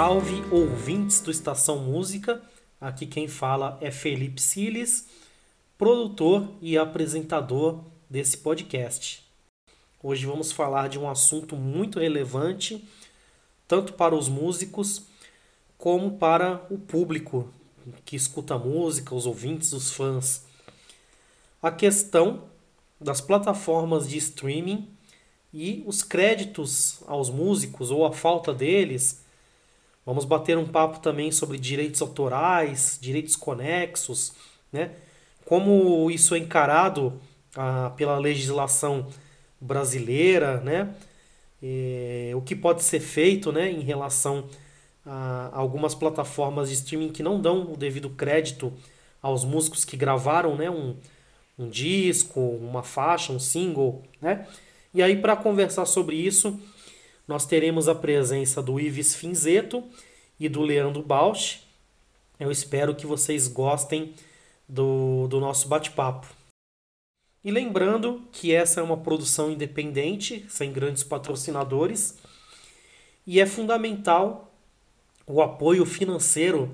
Salve ouvintes do Estação Música. Aqui quem fala é Felipe Siles, produtor e apresentador desse podcast. Hoje vamos falar de um assunto muito relevante, tanto para os músicos como para o público que escuta música, os ouvintes, os fãs. A questão das plataformas de streaming e os créditos aos músicos ou a falta deles. Vamos bater um papo também sobre direitos autorais, direitos conexos, né? Como isso é encarado ah, pela legislação brasileira, né? E, o que pode ser feito, né, em relação a algumas plataformas de streaming que não dão o devido crédito aos músicos que gravaram, né, um, um disco, uma faixa, um single, né? E aí, para conversar sobre isso, nós teremos a presença do Ives Finzeto e do Leandro Bausch. Eu espero que vocês gostem do, do nosso bate-papo. E lembrando que essa é uma produção independente, sem grandes patrocinadores, e é fundamental o apoio financeiro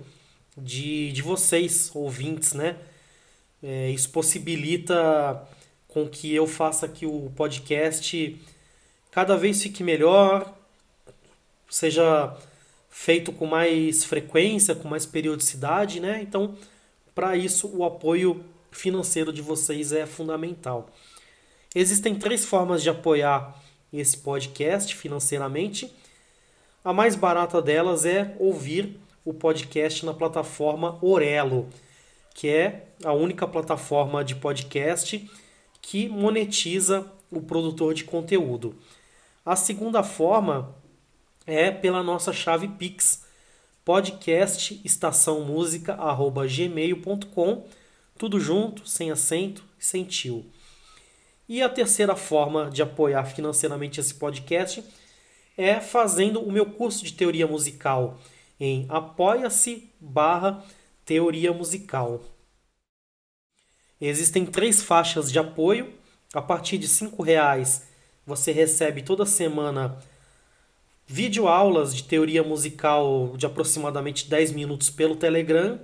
de, de vocês, ouvintes, né? É, isso possibilita com que eu faça que o podcast cada vez fique melhor, seja feito com mais frequência, com mais periodicidade, né? Então, para isso, o apoio financeiro de vocês é fundamental. Existem três formas de apoiar esse podcast financeiramente. A mais barata delas é ouvir o podcast na plataforma Orelo, que é a única plataforma de podcast que monetiza o produtor de conteúdo. A segunda forma é pela nossa chave Pix, podcastestaçãomusica@gmail.com, tudo junto, sem acento sem tio. E a terceira forma de apoiar financeiramente esse podcast é fazendo o meu curso de teoria musical em apoia-se barra teoria musical. Existem três faixas de apoio. A partir de R$ reais você recebe toda semana videoaulas de teoria musical de aproximadamente 10 minutos pelo Telegram.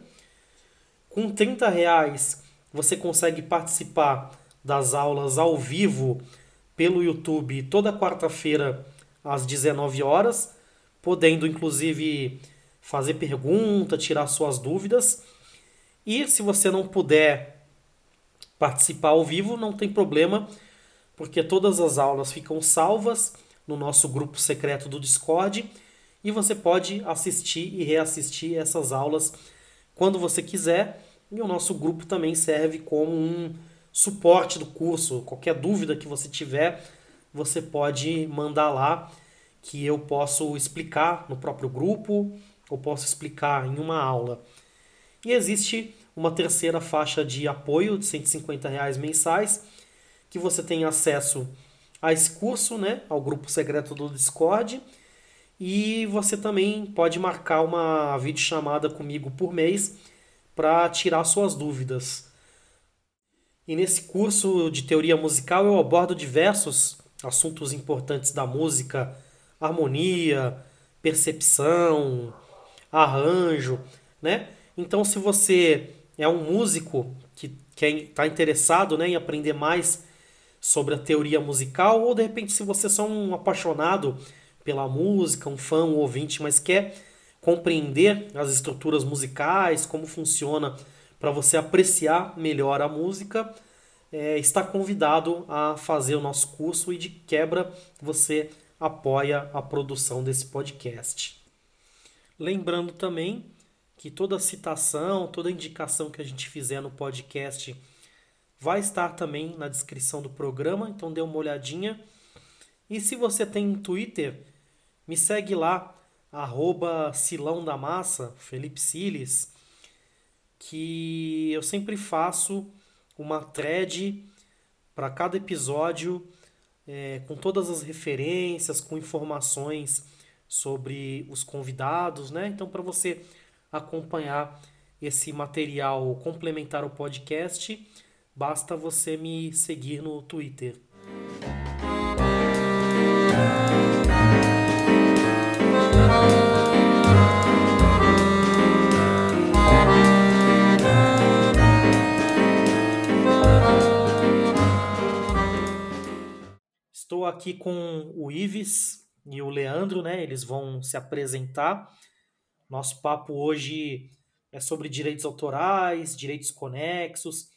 Com R$ reais você consegue participar das aulas ao vivo pelo YouTube toda quarta-feira às 19 horas, podendo inclusive fazer pergunta, tirar suas dúvidas. E se você não puder participar ao vivo, não tem problema, porque todas as aulas ficam salvas no nosso grupo secreto do Discord e você pode assistir e reassistir essas aulas quando você quiser. E o nosso grupo também serve como um suporte do curso. Qualquer dúvida que você tiver, você pode mandar lá que eu posso explicar no próprio grupo ou posso explicar em uma aula. E existe uma terceira faixa de apoio de 150 reais mensais, que você tem acesso a esse curso, né, ao grupo secreto do Discord, e você também pode marcar uma videochamada comigo por mês para tirar suas dúvidas. E nesse curso de teoria musical eu abordo diversos assuntos importantes da música, harmonia, percepção, arranjo, né? Então se você é um músico que está interessado né, em aprender mais sobre a teoria musical, ou de repente, se você é só um apaixonado pela música, um fã, um ouvinte, mas quer compreender as estruturas musicais, como funciona para você apreciar melhor a música, é, está convidado a fazer o nosso curso e de quebra você apoia a produção desse podcast. Lembrando também que toda citação, toda indicação que a gente fizer no podcast vai estar também na descrição do programa, então dê uma olhadinha. E se você tem Twitter, me segue lá, arroba Silão da Massa, Felipe Siles, que eu sempre faço uma thread para cada episódio é, com todas as referências, com informações sobre os convidados, né? Então, para você acompanhar esse material complementar ao podcast, Basta você me seguir no Twitter. Estou aqui com o Ives e o Leandro, né? Eles vão se apresentar. Nosso papo hoje é sobre direitos autorais, direitos conexos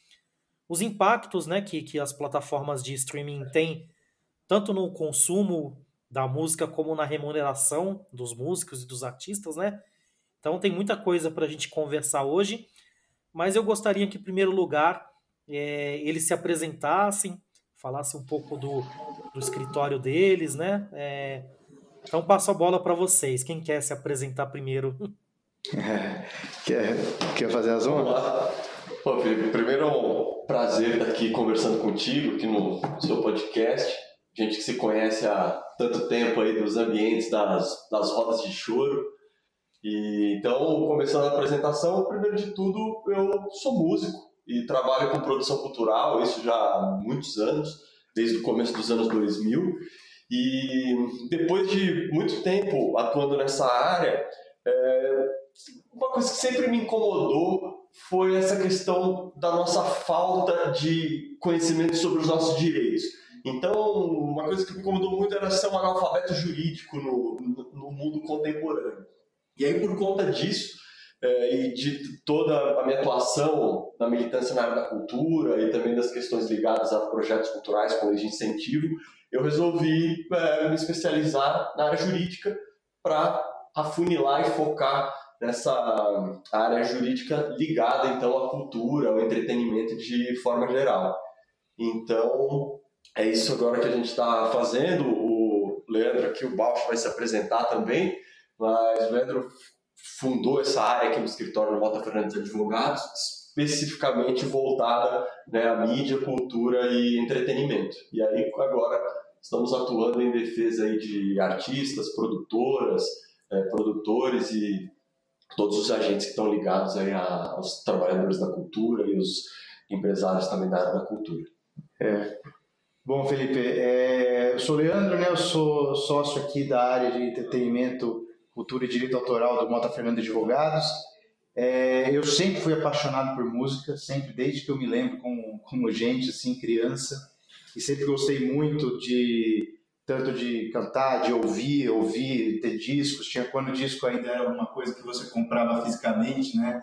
os impactos né, que, que as plataformas de streaming têm, tanto no consumo da música como na remuneração dos músicos e dos artistas, né? Então tem muita coisa para a gente conversar hoje, mas eu gostaria que, em primeiro lugar, é, eles se apresentassem, falassem um pouco do, do escritório deles, né? É, então passo a bola para vocês. Quem quer se apresentar primeiro? quer, quer fazer as honras? Pô, Felipe, primeiro é um prazer estar aqui conversando contigo, aqui no seu podcast. Gente que se conhece há tanto tempo aí dos ambientes das, das rodas de choro. E, então, começando a apresentação, primeiro de tudo, eu sou músico e trabalho com produção cultural, isso já há muitos anos, desde o começo dos anos 2000. E depois de muito tempo atuando nessa área, é, uma coisa que sempre me incomodou foi essa questão da nossa falta de conhecimento sobre os nossos direitos. Então, uma coisa que me incomodou muito era ser um analfabeto jurídico no, no, mundo contemporâneo. E aí, por conta disso, é, e de toda a minha atuação na militância na área da cultura e também das questões ligadas a projetos culturais com leis de incentivo, eu resolvi é, me especializar na área jurídica para afunilar e focar nessa área jurídica ligada então à cultura, ao entretenimento de forma geral. Então é isso agora que a gente está fazendo. O Leandro aqui, o Bausch vai se apresentar também, mas o Leandro fundou essa área aqui no escritório no Mota Fernandes Advogados, especificamente voltada né, à mídia, cultura e entretenimento. E aí agora estamos atuando em defesa aí de artistas, produtoras, é, produtores e todos os agentes que estão ligados aí aos trabalhadores da cultura e os empresários também da área da cultura. É. Bom, Felipe, é, eu sou Leandro, né? Eu sou sócio aqui da área de entretenimento, cultura e direito autoral do Mota Fernando Advogados. É, eu sempre fui apaixonado por música, sempre desde que eu me lembro como, como gente, assim, criança, e sempre gostei muito de tanto de cantar, de ouvir, ouvir, ter discos. Tinha quando o disco ainda era uma coisa que você comprava fisicamente, né?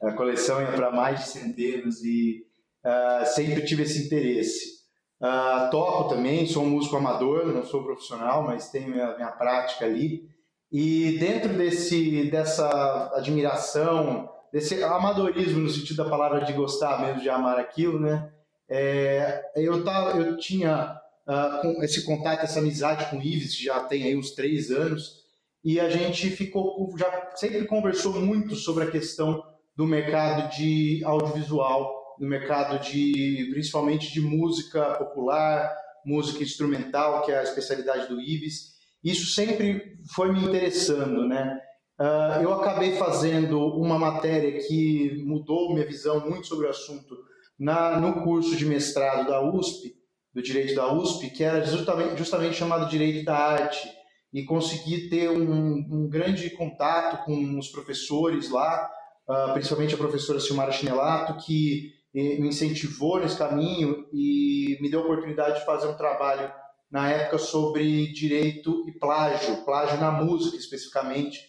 A coleção ia para mais de centenas e uh, sempre tive esse interesse. Uh, toco também, sou um músico amador, não sou profissional, mas tenho minha, minha prática ali. E dentro desse, dessa admiração, desse amadorismo no sentido da palavra de gostar mesmo, de amar aquilo, né? É, eu, tava, eu tinha uh, com esse contato, essa amizade com o Ives, que já tem aí uns três anos, e a gente ficou, já sempre conversou muito sobre a questão do mercado de audiovisual, do mercado de, principalmente de música popular, música instrumental, que é a especialidade do Ives. Isso sempre foi me interessando, né? Uh, eu acabei fazendo uma matéria que mudou minha visão muito sobre o assunto na, no curso de mestrado da USP, do direito da USP, que era justamente, justamente chamado direito da arte, e consegui ter um, um grande contato com os professores lá, uh, principalmente a professora Silmara Chinelato, que me incentivou nesse caminho e me deu a oportunidade de fazer um trabalho na época sobre direito e plágio, plágio na música especificamente,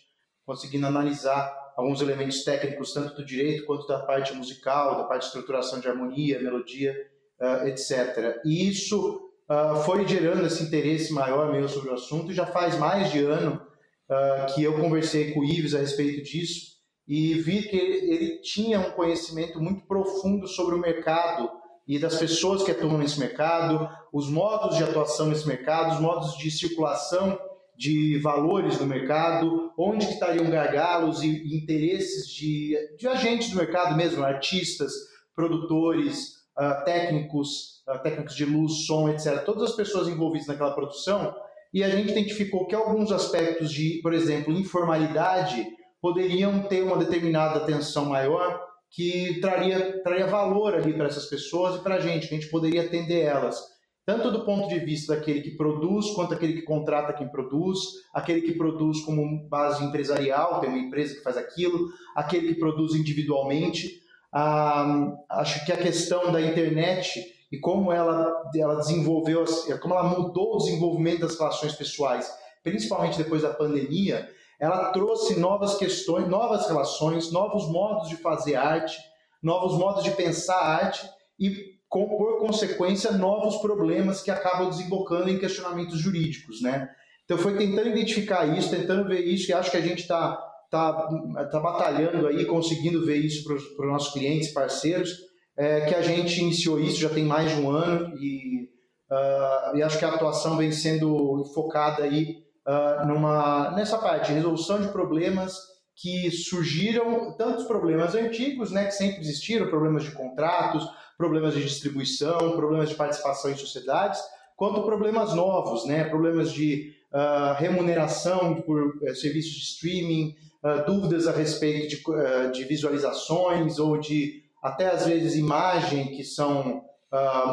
conseguindo analisar alguns elementos técnicos tanto do direito quanto da parte musical, da parte de estruturação de harmonia, melodia uh, etc. E isso uh, foi gerando esse interesse maior meu sobre o assunto e já faz mais de ano uh, que eu conversei com o Ives a respeito disso e vi que ele, ele tinha um conhecimento muito profundo sobre o mercado e das pessoas que atuam nesse mercado, os modos de atuação nesse mercado, os modos de circulação de valores do mercado, onde estariam gargalos e interesses de, de agentes do mercado mesmo, artistas, produtores, uh, técnicos, uh, técnicos de luz, som, etc. Todas as pessoas envolvidas naquela produção. E a gente identificou que alguns aspectos de, por exemplo, informalidade poderiam ter uma determinada atenção maior que traria, traria valor ali para essas pessoas e para a gente, que a gente poderia atender elas. Tanto do ponto de vista daquele que produz, quanto aquele que contrata quem produz, aquele que produz como base empresarial, tem uma empresa que faz aquilo, aquele que produz individualmente. Ah, acho que a questão da internet e como ela, ela desenvolveu, como ela mudou o desenvolvimento das relações pessoais, principalmente depois da pandemia, ela trouxe novas questões, novas relações, novos modos de fazer arte, novos modos de pensar arte e, com, por consequência, novos problemas que acabam desembocando em questionamentos jurídicos, né? Então foi tentando identificar isso, tentando ver isso, e acho que a gente está tá, tá batalhando aí, conseguindo ver isso para os nossos clientes, parceiros, é, que a gente iniciou isso já tem mais de um ano e, uh, e acho que a atuação vem sendo focada aí uh, numa, nessa parte, resolução de problemas que surgiram, tantos problemas antigos, né, que sempre existiram, problemas de contratos, problemas de distribuição, problemas de participação em sociedades, quanto problemas novos, né, problemas de uh, remuneração por uh, serviços de streaming, uh, dúvidas a respeito de, de, visualizações ou de até às vezes imagem que são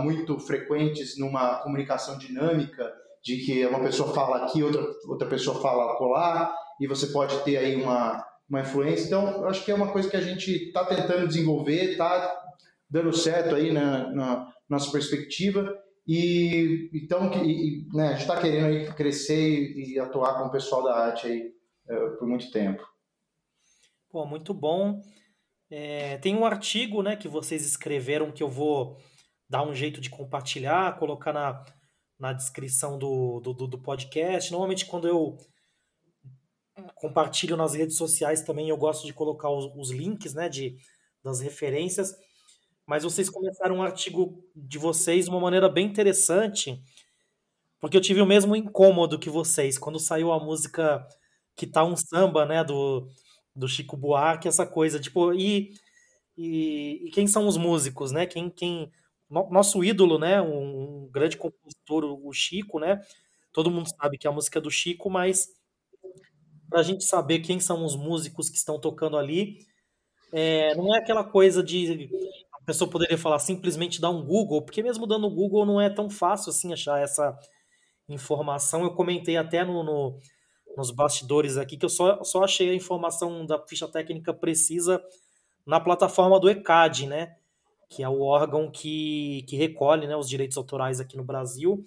muito frequentes numa comunicação dinâmica de que uma pessoa fala aqui, outra, outra pessoa fala colar, e você pode ter aí uma, uma influência. Então, acho que é uma coisa que a gente está tentando desenvolver, está dando certo aí na, na, nossa perspectiva. E então e, né, a gente está querendo aí crescer e, atuar com o pessoal da arte aí é, por muito tempo. Pô, muito bom. É, tem um artigo né, que vocês escreveram que eu vou dar um jeito de compartilhar, colocar na, na descrição do, do, do podcast. Normalmente, quando eu compartilho nas redes sociais também, eu gosto de colocar os, os links né, de, das referências. Mas vocês começaram um artigo de vocês de uma maneira bem interessante, porque eu tive o mesmo incômodo que vocês. Quando saiu a música Que Tá um Samba, né, do, do Chico Buarque, essa coisa, tipo, e, e, e quem são os músicos, né? Quem, quem nosso ídolo, né, um, grande compositor, o Chico, né? Todo mundo sabe que é a música é do Chico, mas para a gente saber quem são os músicos que estão tocando ali, é, não é aquela coisa de a pessoa poderia falar simplesmente dar um Google, porque mesmo dando Google não é tão fácil assim achar essa informação. Eu comentei até no, no nos bastidores aqui que eu só, só achei a informação da ficha técnica precisa na plataforma do ECAD, né? que é o órgão que, que recolhe né, os direitos autorais aqui no Brasil.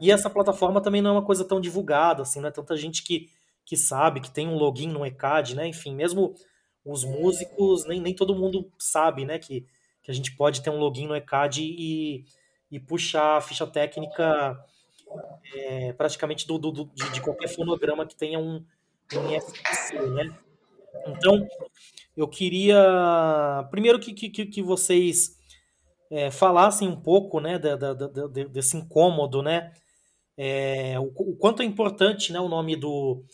E essa plataforma também não é uma coisa tão divulgada, assim, não é tanta gente que, que sabe, que tem um login no ECAD, né? Enfim, mesmo os músicos, nem, nem todo mundo sabe, né? Que, que a gente pode ter um login no ECAD e, e puxar a ficha técnica é, praticamente do, do, do de, de, qualquer fonograma que tenha um, um IFPC, né? Então, eu queria primeiro que, que, que vocês é, falassem um pouco né, da, da, da, desse incômodo, né? É, o, o, quanto é importante né, o nome do,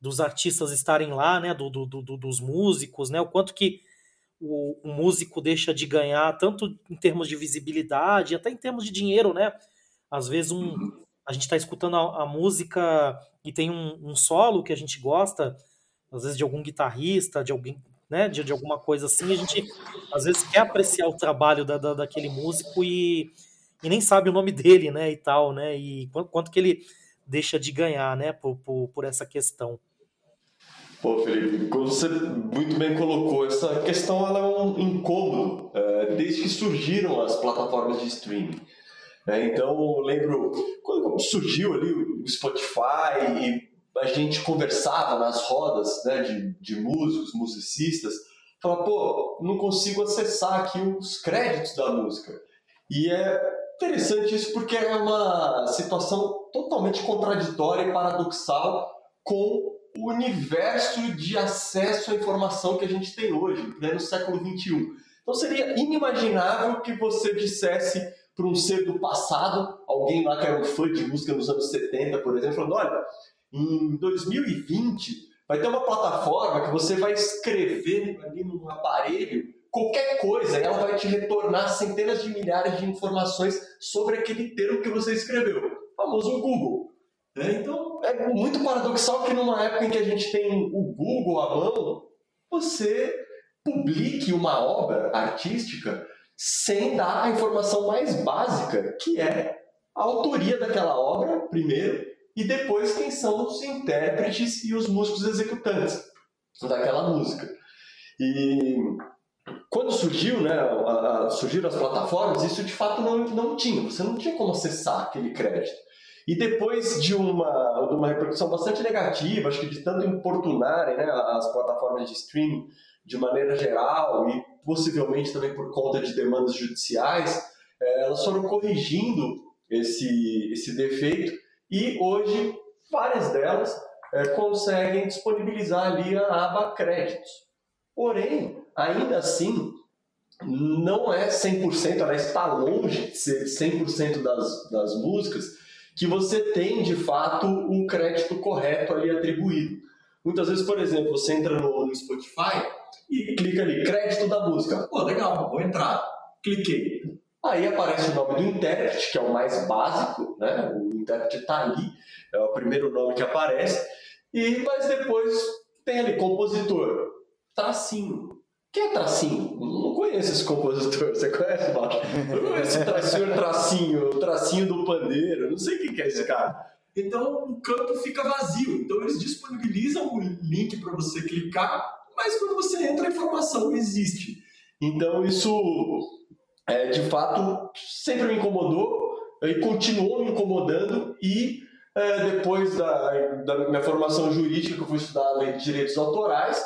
dos artistas estarem lá, né, do, do, do, dos músicos, né, o quanto que o, o, músico deixa de ganhar, tanto em termos de visibilidade, até em termos de dinheiro, né? Às vezes um, a gente está escutando a, a, música e tem um, um, solo que a gente gosta, às vezes de algum guitarrista, de alguém, né, de, de alguma coisa assim, a gente às vezes quer apreciar o trabalho da, da, daquele músico e, e nem sabe o nome dele, né, e tal, né, e quanto, quanto que ele deixa de ganhar, né, por, por, por essa questão. Pô, Felipe, como você muito bem colocou, essa questão ela é um incômodo é, desde que surgiram as plataformas de streaming. É, então, lembro quando surgiu ali o Spotify e a gente conversava nas rodas né, de, de músicos, musicistas, falava, pô, não consigo acessar aqui os créditos da música. E é interessante isso porque é uma situação totalmente contraditória e paradoxal com o universo de acesso à informação que a gente tem hoje, né, no século XXI. Então seria inimaginável que você dissesse para um ser do passado, alguém lá que era um fã de música nos anos 70, por exemplo, falando, olha, em 2020 vai ter uma plataforma que você vai escrever ali num aparelho qualquer coisa e ela vai te retornar centenas de milhares de informações sobre aquele termo que você escreveu, o famoso Google. Né? Então é muito paradoxal que numa época em que a gente tem o Google à mão, você publique uma obra artística sem dar a informação mais básica, que é a autoria daquela obra, primeiro, e depois quem são os intérpretes e os músicos executantes daquela música. E quando surgiu, né, a, a, surgiram as plataformas, isso de fato não, não tinha, você não tinha como acessar aquele crédito. E depois de uma, de uma repercussão bastante negativa, acho que de tanto importunarem né, as plataformas de streaming de maneira geral e possivelmente também por conta de demandas judiciais, é, elas foram corrigindo esse, esse defeito e hoje várias delas é, conseguem disponibilizar ali a aba créditos. Porém, ainda assim, não é 100%, ela está longe de ser 100% das, das músicas que você tem de fato um crédito correto ali atribuído. Muitas vezes, por exemplo, você entra no, Spotify e clica ali, crédito da música. Pô, legal, vou entrar. Cliquei. Aí aparece o nome do intérprete, que é o mais básico, né? O intérprete está ali, é o primeiro nome que aparece. E mas depois tem ali compositor, tracinho. Quem é tracinho? Não conheço esse compositor. Você conhece? Eu não conheço esse tracinho, tracinho, o tracinho do pandeiro. Não sei quem que é esse cara. Então o campo fica vazio. Então eles disponibilizam o link para você clicar, mas quando você entra a informação existe. Então isso é, de fato sempre me incomodou e continuou me incomodando e é, depois da, da, minha formação jurídica, que eu fui estudar a lei de direitos autorais,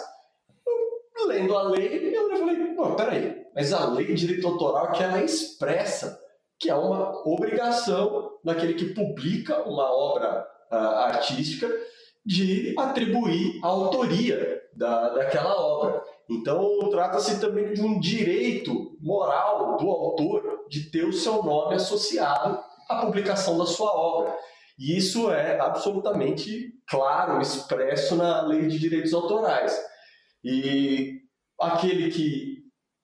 lendo a lei, eu falei, peraí, mas a lei de direito autoral que ela é expressa, que é uma obrigação daquele que publica uma obra uh, artística de atribuir a autoria da, daquela obra. Então, trata-se também de um direito moral do autor de ter o seu nome associado à publicação da sua obra. E isso é absolutamente claro, expresso na lei de direitos autorais. E aquele que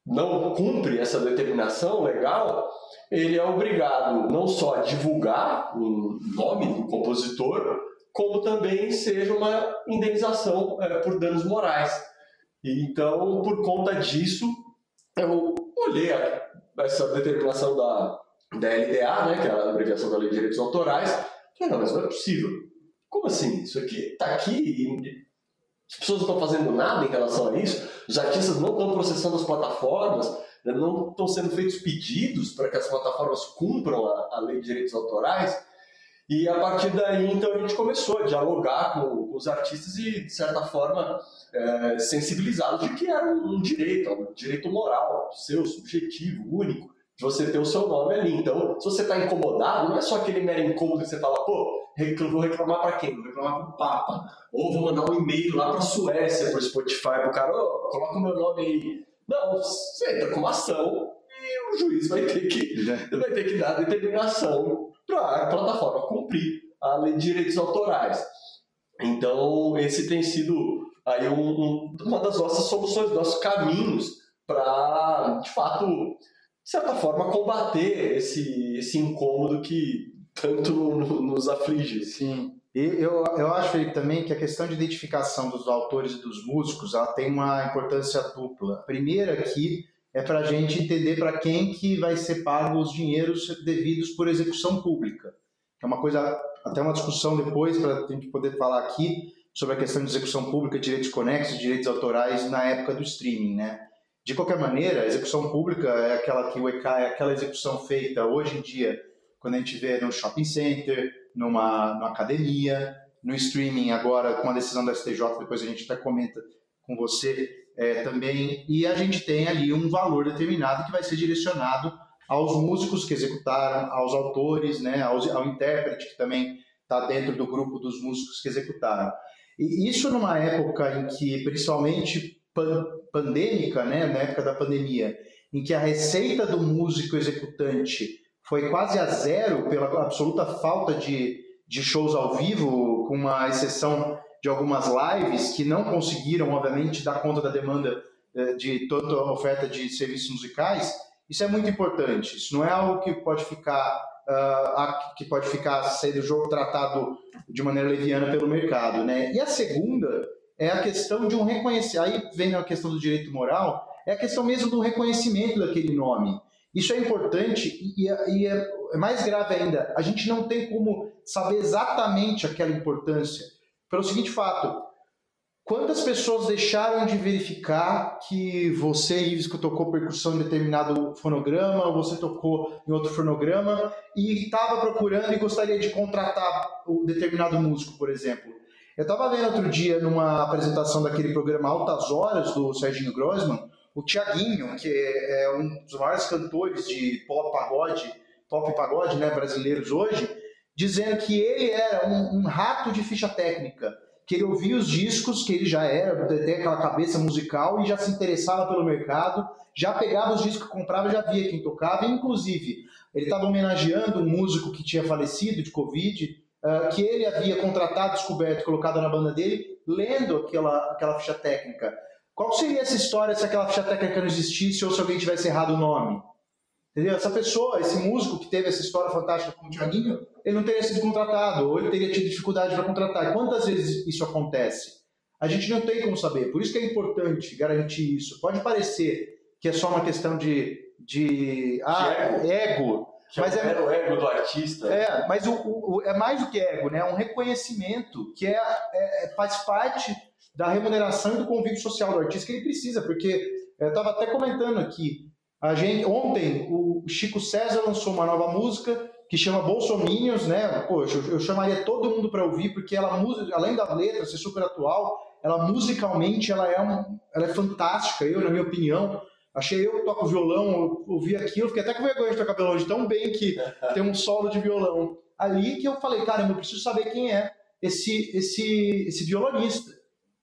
não cumpre essa determinação legal, ele é obrigado não só a divulgar o nome do compositor, como também seja uma indenização é, por danos morais. Então, por conta disso, eu olhei essa determinação da, da LDA, né, que é a abreviação da Lei de Direitos Autorais, falei, não, mas não é possível. Como assim? Isso aqui está aqui e as pessoas não estão fazendo nada em relação a isso, os artistas não estão processando as plataformas, né, não estão sendo feitos pedidos para que as plataformas cumpram a, a lei de direitos autorais. E a partir daí, então, a gente começou a dialogar com, os artistas e, de certa forma, é, sensibilizá-los de que era um direito, um direito moral, seu, subjetivo, único, de você ter o seu nome ali. Então, se você está incomodado, não é só aquele mero incômodo que você fala, pô, vou reclamar para quem? Vou reclamar para o Papa. Ou vou mandar um e-mail lá para a Suécia, para o Spotify, para o cara, oh, coloca o meu nome aí. Não, você entra com uma ação e o juiz vai ter que, vai ter que dar determinação para a plataforma cumprir a lei de direitos autorais. Então, esse tem sido aí um, um, uma das nossas soluções, nossos caminhos para, de fato, de certa forma, combater esse, esse incômodo que tanto nos aflige. Sim. E eu, eu acho, Felipe, também que a questão de identificação dos autores e dos músicos ela tem uma importância dupla. A primeira aqui é para a gente entender para quem que vai ser pago os dinheiros devidos por execução pública. É uma coisa, até uma discussão depois para a gente poder falar aqui sobre a questão de execução pública, direitos conexos, direitos autorais na época do streaming, né? De qualquer maneira, a execução pública é aquela que o EK é aquela execução feita hoje em dia quando a gente vê no shopping center, numa, numa academia, no streaming agora com a decisão da STJ, depois a gente até comenta com você é, também, e a gente tem ali um valor determinado que vai ser direcionado aos músicos que executaram, aos autores, né, aos, ao intérprete que também está dentro do grupo dos músicos que executaram. E isso numa época em que, principalmente pandêmica, né, na época da pandemia, em que a receita do músico executante foi quase a zero pela absoluta falta de, de shows ao vivo, com uma exceção de algumas lives que não conseguiram, obviamente, dar conta da demanda eh, de toda a oferta de serviços musicais. Isso é muito importante. Isso não é algo que pode ficar uh, que pode ficar sendo jogo tratado de maneira leviana pelo mercado, né? E a segunda é a questão de um reconhecimento. Aí vem a questão do direito moral. É a questão mesmo do reconhecimento daquele nome. Isso é importante e, e é, é mais grave ainda, a gente não tem como saber exatamente aquela importância, pelo seguinte fato: Quantas pessoas deixaram de verificar que você, Ives, que tocou percussão em determinado fonograma, ou você tocou em outro fonograma, e estava procurando e gostaria de contratar um determinado músico, por exemplo? Eu estava vendo outro dia, numa apresentação daquele programa Altas Horas, do Serginho Grossman, o Tiaguinho, que é um dos maiores cantores de pop pagode, pop pagode né, brasileiros hoje, dizendo que ele era um, um rato de ficha técnica que ele ouvia os discos, que ele já era, tem aquela cabeça musical e já se interessava pelo mercado, já pegava os discos que comprava, já via quem tocava, e, inclusive ele estava homenageando um músico que tinha falecido de Covid, uh, que ele havia contratado, descoberto, colocado na banda dele, lendo aquela, aquela ficha técnica. Qual seria essa história se aquela ficha técnica não existisse ou se alguém tivesse errado o nome? Entendeu? Essa pessoa, esse músico que teve essa história fantástica com o Thiaguinho, ele não teria sido contratado, ou ele teria tido dificuldade para contratar. Quantas vezes isso acontece? A gente não tem como saber. Por isso que é importante garantir isso. Pode parecer que é só uma questão de, de, ah, de ego. ego. Que mas é, o ego do artista. É, mas o, o, é mais do que ego, né? É um reconhecimento que é, é, faz parte da remuneração e do convívio social do artista que ele precisa, porque eu estava até comentando aqui, a gente, ontem o Chico César lançou uma nova música que chama Bolsominions, né? Poxa, eu, eu chamaria todo mundo para ouvir porque ela além da letra ser super atual, ela musicalmente ela é um, ela é fantástica. Eu, na minha opinião, achei eu que toco violão, eu ouvi aquilo, fiquei até com vergonha de tocar violão de tão bem que tem um solo de violão. Ali que eu falei, cara, eu preciso saber quem é esse esse esse violonista.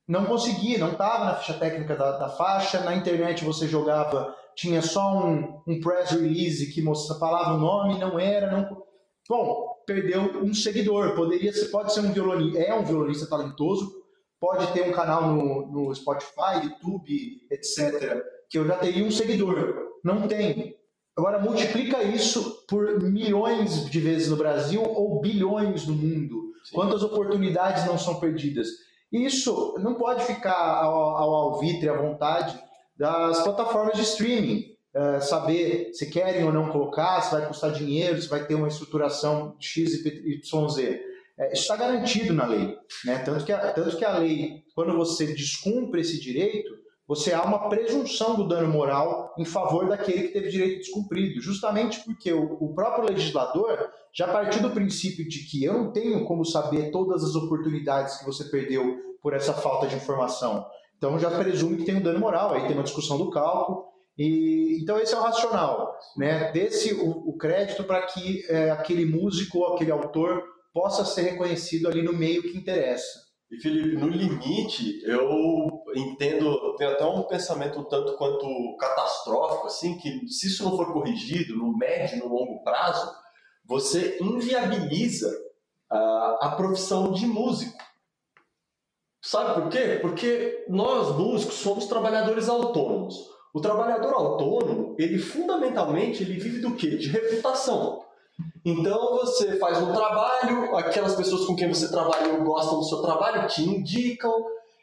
Não consegui, não estava na ficha técnica da, da faixa, na internet você jogava tinha só um, um press release que mostrava, falava o nome, não era, não. Bom, perdeu um seguidor. Poderia ser, pode ser um violonista, é um violonista talentoso, pode ter um canal no, no Spotify, YouTube, etc. Que eu já teria um seguidor. Não tem. Agora multiplica isso por milhões de vezes no Brasil ou bilhões no mundo. Sim. Quantas oportunidades não são perdidas? Isso não pode ficar ao, ao alvitre, à vontade das plataformas de streaming. Uh, saber se querem ou não colocar, se vai custar dinheiro, se vai ter uma estruturação X, Y, Z. É, isso está garantido na lei. Né? Tanto, que a, tanto que a lei, quando você descumpre esse direito, você há uma presunção do dano moral em favor daquele que teve direito descumprido, justamente porque o, o próprio legislador já partiu do princípio de que eu não tenho como saber todas as oportunidades que você perdeu por essa falta de informação. Então já presume que tem um dano moral, aí tem uma discussão do cálculo. E, então esse é o racional, né? Desse o, o crédito para que é, aquele músico ou aquele autor possa ser reconhecido ali no meio que interessa. E Felipe, no limite, eu entendo, tenho até um pensamento um tanto quanto catastrófico, assim, que se isso não for corrigido no médio no longo prazo, você inviabiliza a, a profissão de músico. Sabe por quê? Porque nós músicos somos trabalhadores autônomos. O trabalhador autônomo, ele fundamentalmente, ele vive do quê? De reputação. Então você faz um trabalho, aquelas pessoas com quem você trabalha gostam do seu trabalho, te indicam,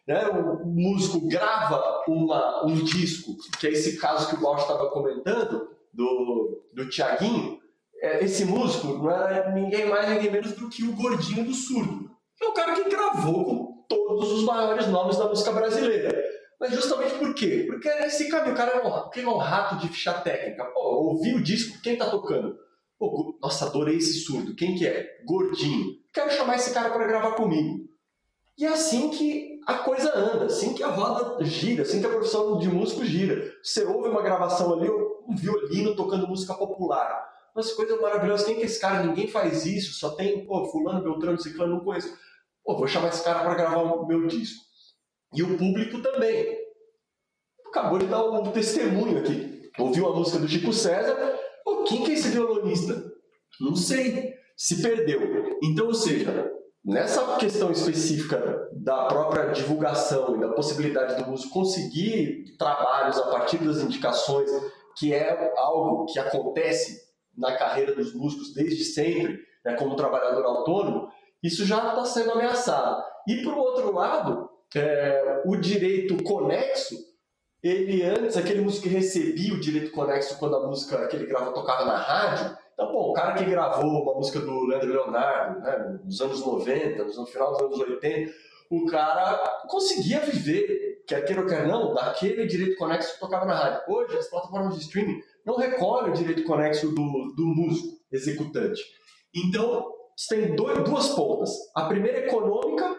né? o músico grava uma, um disco, que é esse caso que o Bosch estava comentando, do, do Tiaguinho. É, esse músico não é ninguém mais, ninguém menos do que o gordinho do surdo. É o cara que gravou com todos os maiores nomes da música brasileira. Mas justamente por quê? Porque é esse caminho, o cara é um, é um rato de ficha técnica. Pô, ouvi o disco, quem tá tocando? Pô, nossa, adorei esse surdo. Quem que é? Gordinho. Quero chamar esse cara para gravar comigo. E é assim que a coisa anda, assim que a roda gira, assim que a profissão de músico gira. Você ouve uma gravação ali, um violino tocando música popular. Nossa, coisa maravilhosa. Quem que é esse cara? Ninguém faz isso. Só tem, pô, fulano, beltrano, ciclano, não conheço. Pô, vou chamar esse cara para gravar o meu disco. E o público também. Acabou de dar um testemunho aqui. Ouviu a música do Chico César. Pô, quem que é esse violonista? Não sei. Se perdeu. Então, ou seja, nessa questão específica da própria divulgação e da possibilidade do músico conseguir trabalhos a partir das indicações, que é algo que acontece na carreira dos músicos desde sempre, né, como trabalhador autônomo, isso já está sendo ameaçado. E, por outro lado, é, o direito conexo, ele antes, aquele músico que recebia o direito conexo quando a música que ele gravou tocava na rádio, então, bom, o cara que gravou uma música do Leandro Leonardo, né, nos anos 90, no final dos anos 80, o cara conseguia viver, quer queira ou quer não, daquele direito conexo que tocava na rádio. Hoje, as plataformas de streaming não recolhem o direito conexo do, do músico executante. Então, tem dois, duas pontas. A primeira econômica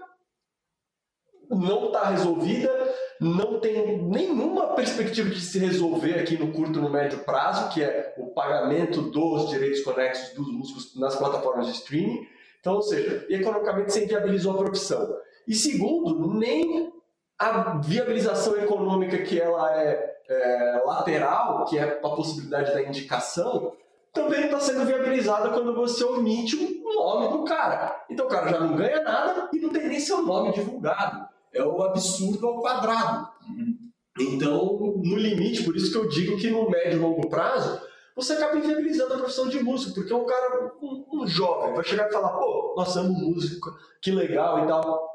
não está resolvida, não tem nenhuma perspectiva de se resolver aqui no curto no médio prazo, que é o pagamento dos direitos conexos dos músicos nas plataformas de streaming. Então, ou seja, economicamente você inviabilizou a profissão. E segundo, nem a viabilização econômica que ela é, é lateral, que é a possibilidade da indicação, também está sendo viabilizada quando você omite o nome do cara. Então o cara já não ganha nada e não tem nem seu nome divulgado. É o absurdo ao quadrado. Então, no limite, por isso que eu digo que no médio e longo prazo, você acaba inviabilizando a profissão de músico, porque um cara, um, um jovem, vai chegar e falar, pô, nós amo música, que legal e tal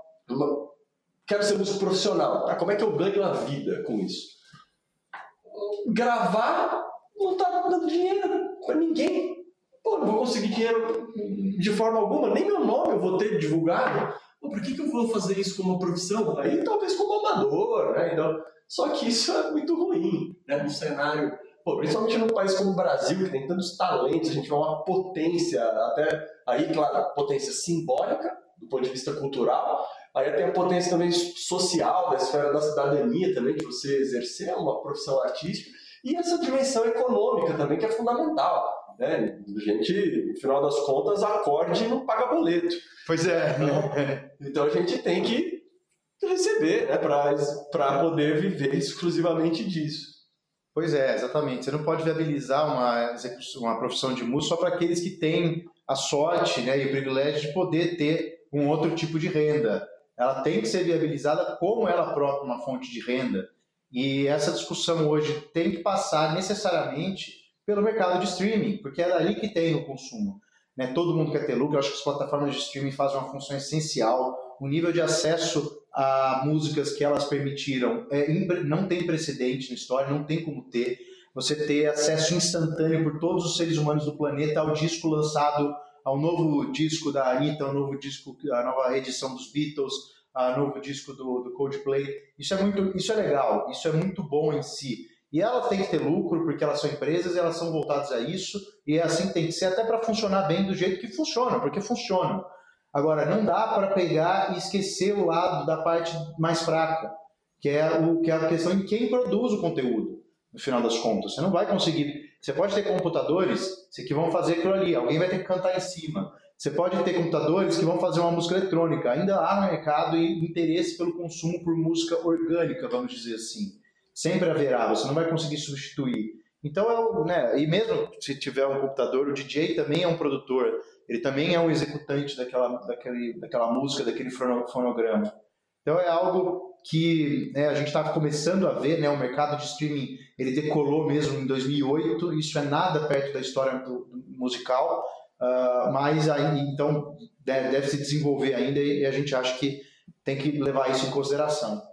quero ser músico profissional. Tá? Como é que eu ganho a vida com isso? Gravar não está dando dinheiro para ninguém. Pô, não vou conseguir dinheiro de forma alguma, nem meu nome eu vou ter divulgado. Por que, que eu vou fazer isso como uma profissão? Aí talvez como amador, né? Então, só que isso é muito ruim, né? No cenário, pô, principalmente num país como o Brasil, que tem tantos talentos, a gente é uma potência, até aí, claro, potência simbólica, do ponto de vista cultural, Aí tem a potência também social, da esfera da cidadania também, de você exercer uma profissão artística, e essa dimensão econômica também, que é fundamental. Né? A gente, no final das contas, acorde e não paga boleto. Pois é. Então, então a gente tem que receber né, para poder viver exclusivamente disso. Pois é, exatamente. Você não pode viabilizar uma, uma profissão de músico só para aqueles que têm a sorte né, e o privilégio de poder ter um outro tipo de renda ela tem que ser viabilizada como ela própria uma fonte de renda. E essa discussão hoje tem que passar necessariamente pelo mercado de streaming, porque é dali que tem o consumo. Né? Todo mundo quer ter lucro, eu acho que as plataformas de streaming fazem uma função essencial. O nível de acesso a músicas que elas permitiram é, não tem precedente na história, não tem como ter. Você ter acesso instantâneo por todos os seres humanos do planeta ao disco lançado ao novo disco da Anitta, ao novo disco, a nova edição dos Beatles, ao novo disco do, do Coldplay. Isso é muito, isso é legal, isso é muito bom em si. E elas têm que ter lucro porque elas são empresas, elas são voltadas a isso e é assim tem que ser até para funcionar bem do jeito que funciona, porque funciona. Agora não dá para pegar e esquecer o lado da parte mais fraca, que é o que é a questão de quem produz o conteúdo. No final das contas, você não vai conseguir você pode ter computadores que vão fazer aquilo ali, alguém vai ter que cantar em cima. Você pode ter computadores que vão fazer uma música eletrônica. Ainda há no mercado interesse pelo consumo por música orgânica, vamos dizer assim. Sempre haverá, você não vai conseguir substituir. Então, é, né, e mesmo se tiver um computador, o DJ também é um produtor, ele também é um executante daquela, daquele, daquela música, daquele fonograma. Então, é algo que né, a gente está começando a ver, né, o mercado de streaming ele decolou mesmo em 2008, isso é nada perto da história do, do musical, uh, mas aí, então deve, deve, se desenvolver ainda e a gente acha que tem que levar isso em consideração.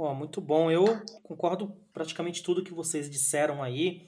Bom, muito bom, eu concordo praticamente tudo que vocês disseram aí,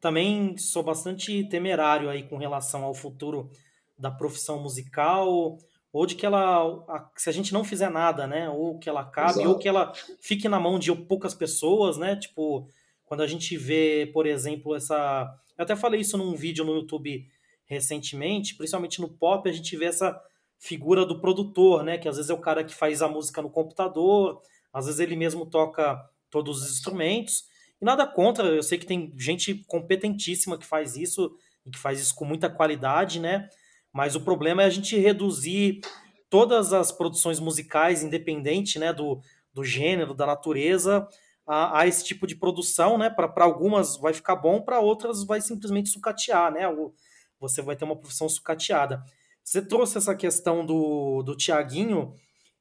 também sou bastante temerário aí com relação ao futuro da profissão musical, ou de que ela, se a gente não fizer nada, né, ou que ela acabe, Exato. ou que ela fique na mão de poucas pessoas, né, tipo, quando a gente vê, por exemplo, essa, eu até falei isso num vídeo no YouTube recentemente, principalmente no pop, a gente vê essa figura do produtor, né, que às vezes é o cara que faz a música no computador, às vezes ele mesmo toca todos os instrumentos, e nada contra, eu sei que tem gente competentíssima que faz isso, e que faz isso com muita qualidade, né, mas o problema é a gente reduzir todas as produções musicais, independente né, do, do gênero, da natureza, a, a esse tipo de produção, né? Para algumas vai ficar bom, para outras vai simplesmente sucatear, né? O, você vai ter uma profissão sucateada. Você trouxe essa questão do, do Tiaguinho,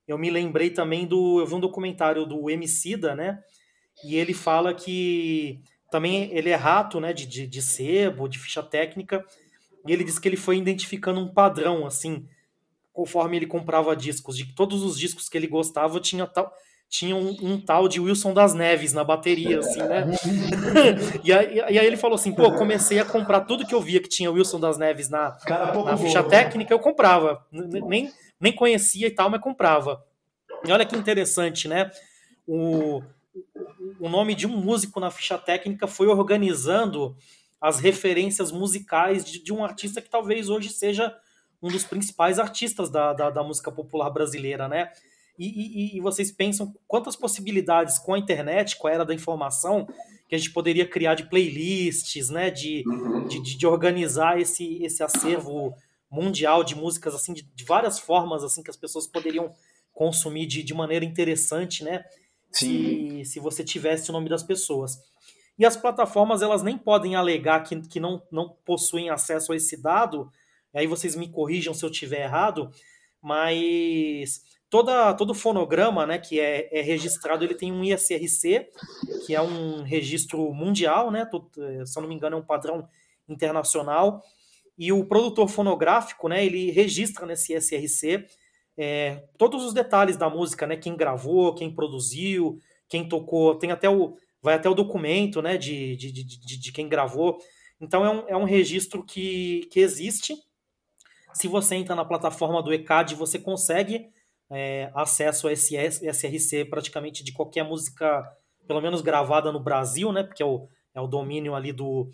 eu me lembrei também do. Eu vi um documentário do Emicida, né? E ele fala que também ele é rato, né? De, de, de sebo, de ficha técnica, e ele disse que ele foi identificando um padrão, assim, conforme ele comprava discos, de que todos os discos que ele gostava tinha tal, tinha um, um, tal de Wilson das Neves na bateria, assim, né? e, aí, e, aí, ele falou assim, pô, comecei a comprar tudo que eu via que tinha Wilson das Neves na, na ficha técnica, eu comprava. Nem, nem conhecia e tal, mas comprava. E olha que interessante, né? O, o nome de um músico na ficha técnica foi organizando as referências musicais de, de um artista que talvez hoje seja um dos principais artistas da, da, da música popular brasileira, né? E, e, e, vocês pensam quantas possibilidades com a internet, com a era da informação, que a gente poderia criar de playlists, né? De, uhum. de, de, organizar esse, esse acervo mundial de músicas, assim, de, de, várias formas, assim, que as pessoas poderiam consumir de, de maneira interessante, né? Sim. Se, se você tivesse o nome das pessoas. E as plataformas, elas nem podem alegar que, que não, não possuem acesso a esse dado, aí vocês me corrijam se eu tiver errado, mas toda, todo fonograma né, que é, é registrado, ele tem um ISRC, que é um registro mundial, né, se eu não me engano é um padrão internacional, e o produtor fonográfico, né, ele registra nesse ISRC é, todos os detalhes da música, né, quem gravou, quem produziu, quem tocou, tem até o, vai até o documento né, de, de, de, de quem gravou, então é um, é um registro que, que existe, se você entra na plataforma do ECAD, você consegue é, acesso a esse SRC praticamente de qualquer música, pelo menos gravada no Brasil, né? Porque é o, é o domínio ali do,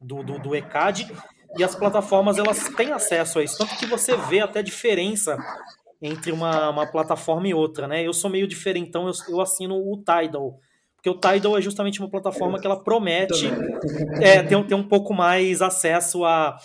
do, do, do ECAD. E as plataformas elas têm acesso a isso, tanto que você vê até diferença entre uma, uma plataforma e outra, né? Eu sou meio diferentão, eu, eu assino o Tidal, porque o Tidal é justamente uma plataforma que ela promete é, ter, ter um pouco mais acesso a,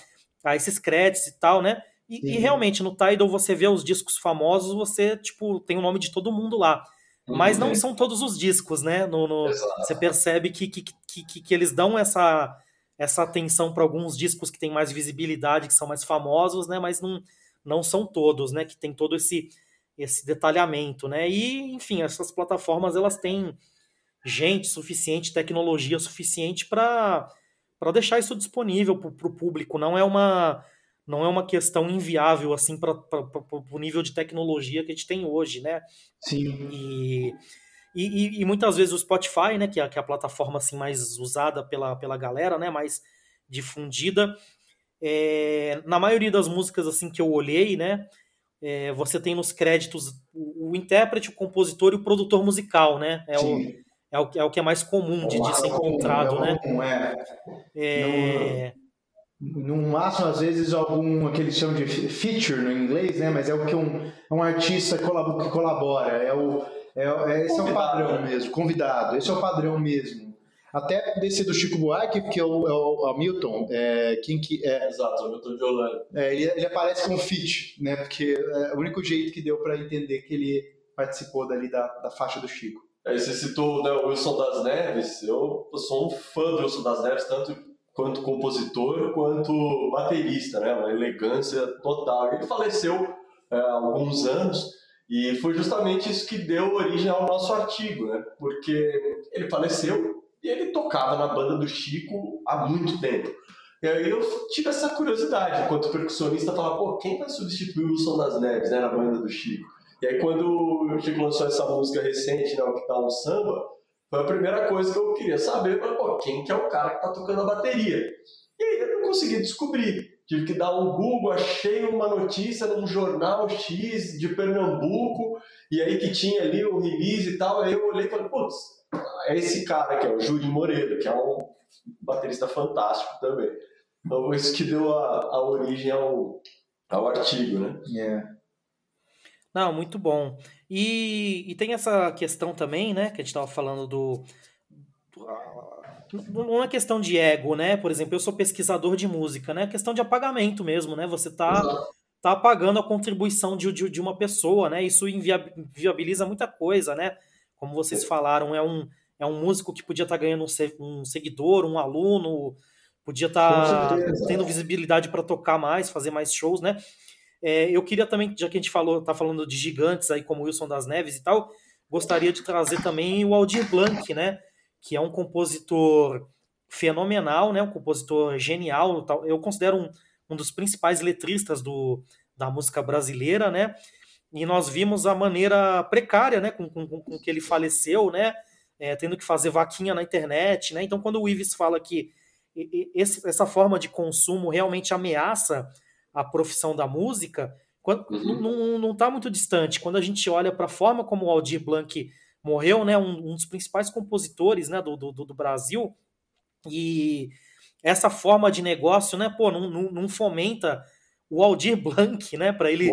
a esses créditos e tal, né? E, e, realmente, no Tidal você vê os discos famosos, você, tipo, tem o nome de todo mundo lá. Uhum. Mas não são todos os discos, né? No, no você percebe que, que, que, que, eles dão essa, essa atenção para alguns discos que têm mais visibilidade, que são mais famosos, né? Mas não, não são todos, né? Que tem todo esse, esse detalhamento, né? E, enfim, essas plataformas, elas têm gente suficiente, tecnologia suficiente para deixar isso disponível para o público. Não é uma não é uma questão inviável assim para o nível de tecnologia que a gente tem hoje, né? Sim. E, e, e, muitas vezes o Spotify, né, que é, que é a plataforma assim mais usada pela, pela galera, né, mais difundida, é, na maioria das músicas assim que eu olhei, né, é, você tem nos créditos o, o, intérprete, o compositor e o produtor musical, né? É o, é o, é o que é mais comum de, de ser encontrado, né? É, é, no máximo, às vezes, algum que eles chamam de feature no inglês, né? Mas é o que um, é um artista que colabora. É o, é, é, esse é o padrão mesmo, convidado. Esse é o padrão mesmo. Até desse do Chico Buarque, que é o, é o, é o Milton, é, quem que é? Exato, o Milton de Holanda. É, ele, ele, aparece como feat, né? Porque é o único jeito que deu para entender que ele participou dali da, da faixa do Chico. Aí você citou né, o Wilson das Neves. Eu, eu sou um fã do Wilson das Neves, tanto quanto compositor quanto baterista, né? Uma elegância total. Ele faleceu é, há alguns anos e foi justamente isso que deu origem ao nosso artigo, né? Porque ele faleceu e ele tocava na banda do Chico há muito tempo. E aí eu tive essa curiosidade, enquanto percussionista, falar, pô, quem vai substituir o Wilson das Neves, né, na banda do Chico? E aí quando o Chico lançou essa música recente, né, o que tá no samba, foi a primeira coisa que eu queria saber, mas, pô, quem que é o cara que tá tocando a bateria? E aí eu não consegui descobrir. Tive que dar um Google, achei uma notícia num jornal X de Pernambuco, e aí que tinha ali o release e tal, aí eu olhei e falei, putz, é esse cara que é o Júlio Moreira, que é um baterista fantástico também. Então isso que deu a, a origem ao, ao artigo, né? Yeah. Não, muito bom. E, e tem essa questão também, né, que a gente estava falando do, não é questão de ego, né? Por exemplo, eu sou pesquisador de música, né? É questão de apagamento mesmo, né? Você tá, tá apagando a contribuição de, de, de uma pessoa, né? Isso inviabiliza muita coisa, né? Como vocês falaram, é um, é um músico que podia estar tá ganhando um, um seguidor, um aluno, podia estar tá tendo visibilidade para tocar mais, fazer mais shows, né? É, eu queria também, já que a gente falou, tá falando de gigantes aí como Wilson das Neves e tal, gostaria de trazer também o Aldir Blanc, né? Que é um compositor fenomenal, né? Um compositor genial. Tal. Eu considero um, um dos principais letristas do, da música brasileira, né? E nós vimos a maneira precária, né? Com, com, com que ele faleceu, né? É, tendo que fazer vaquinha na internet, né? Então, quando o Ives fala que esse, essa forma de consumo realmente ameaça a profissão da música, Quando, uhum. não, não tá muito distante. Quando a gente olha para a forma como o Aldir Blanc morreu, né, um, um dos principais compositores né, do, do, do, Brasil, e essa forma de negócio, né, pô, não, não, não fomenta o Aldir Blanc, né, para ele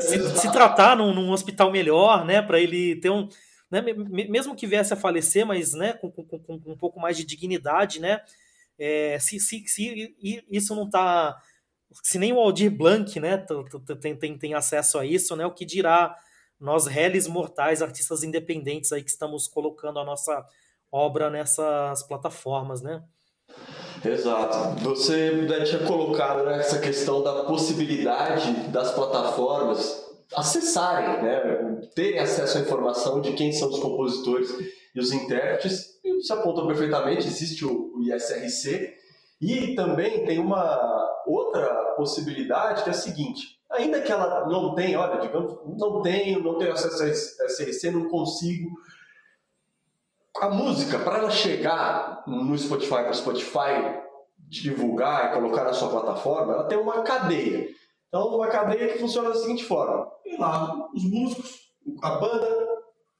se, se, tratar num, num, hospital melhor, né, para ele ter um, né, mesmo que viesse a falecer, mas, né, com, com, com um pouco mais de dignidade, né, é, se, se, se isso não está se nem o Aldir Blanc, né, tem, tem, tem acesso a isso, né, o que dirá nós réis mortais, artistas independentes aí que estamos colocando a nossa obra nessas plataformas, né? Exato. Você né, tinha colocado né, essa questão da possibilidade das plataformas acessarem, né, terem acesso à informação de quem são os compositores e os intérpretes. E se apontou perfeitamente, existe o ISRC. E também tem uma outra possibilidade que é a seguinte: ainda que ela não tenha, olha, digamos, não tenho, não tenho acesso a SRC, não consigo. A música, para ela chegar no Spotify, para o Spotify divulgar e colocar na sua plataforma, ela tem uma cadeia. Então, uma cadeia que funciona da seguinte forma: tem lá os músicos, a banda,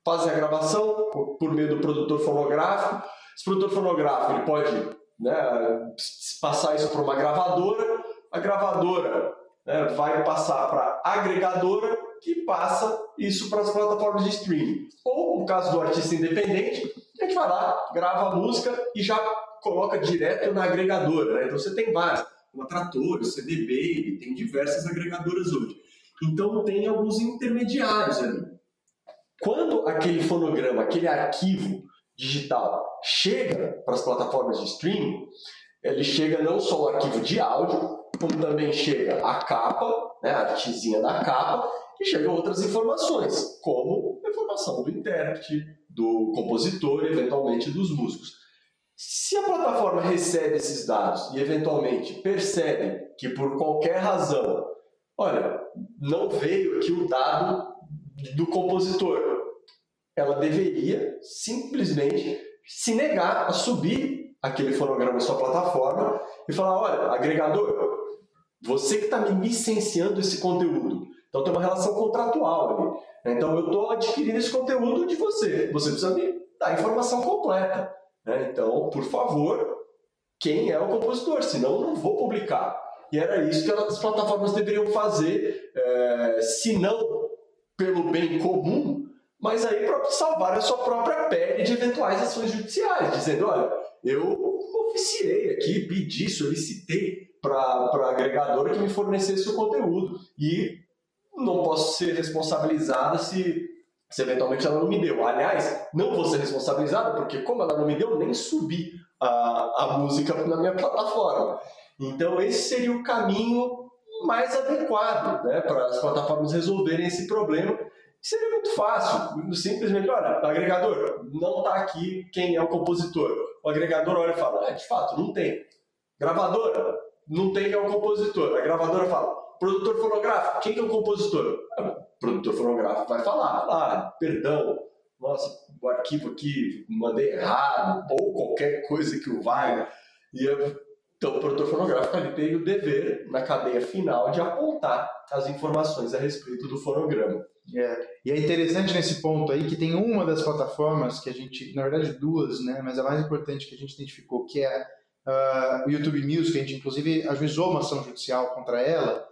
fazem a gravação por meio do produtor fonográfico. Esse produtor fonográfico ele pode né, passar isso para uma gravadora, a gravadora né, vai passar para agregadora que passa isso para as plataformas de streaming. Ou, no caso do artista independente, a gente vai lá, grava a música e já coloca direto na agregadora. Né? Então você tem várias, uma Trator, CD Baby, tem diversas agregadoras hoje. Então tem alguns intermediários ali. Quando aquele fonograma, aquele arquivo digital chega para as plataformas de streaming, ele chega não só o arquivo de áudio, como também chega a capa, né, a artezinha da capa, e chegam outras informações, como a informação do intérprete, do compositor e eventualmente dos músicos. Se a plataforma recebe esses dados e eventualmente percebe que por qualquer razão, olha, não veio aqui o dado do compositor, ela deveria simplesmente se negar a subir aquele fonograma em sua plataforma e falar, olha, agregador, você que está me licenciando esse conteúdo. Então tem uma relação contratual ali. Então eu estou adquirindo esse conteúdo de você. Você precisa me dar a informação completa. Né? Então, por favor, quem é o compositor? Senão eu não vou publicar. E era isso que as plataformas deveriam fazer, é, se não pelo bem comum, mas aí para salvar a sua própria pele de eventuais ações judiciais, dizendo, olha, eu oficiei aqui, pedi, solicitei para a agregadora que me fornecesse o conteúdo. E não posso ser responsabilizada se, se eventualmente ela não me deu. Aliás, não vou ser responsabilizada porque, como ela não me deu, nem subi a, a música na minha plataforma. Então, esse seria o caminho mais adequado né, para as plataformas resolverem esse problema. Seria muito fácil, simplesmente, olha, agregador, não está aqui quem é o compositor. O agregador olha e fala, ah, de fato, não tem. Gravadora, não tem quem é o compositor. A gravadora fala, produtor fonográfico, quem que é o compositor? O produtor fonográfico vai falar, ah, perdão, nossa, o arquivo aqui mandei errado, ou qualquer coisa que o vai. E eu, então o produtor fonográfico ali tem o dever, na cadeia final, de apontar as informações a respeito do fonograma. É. E é interessante nesse ponto aí que tem uma das plataformas que a gente, na verdade duas, né, mas a mais importante que a gente identificou, que é uh, o YouTube Music, a gente inclusive ajuizou uma ação judicial contra ela,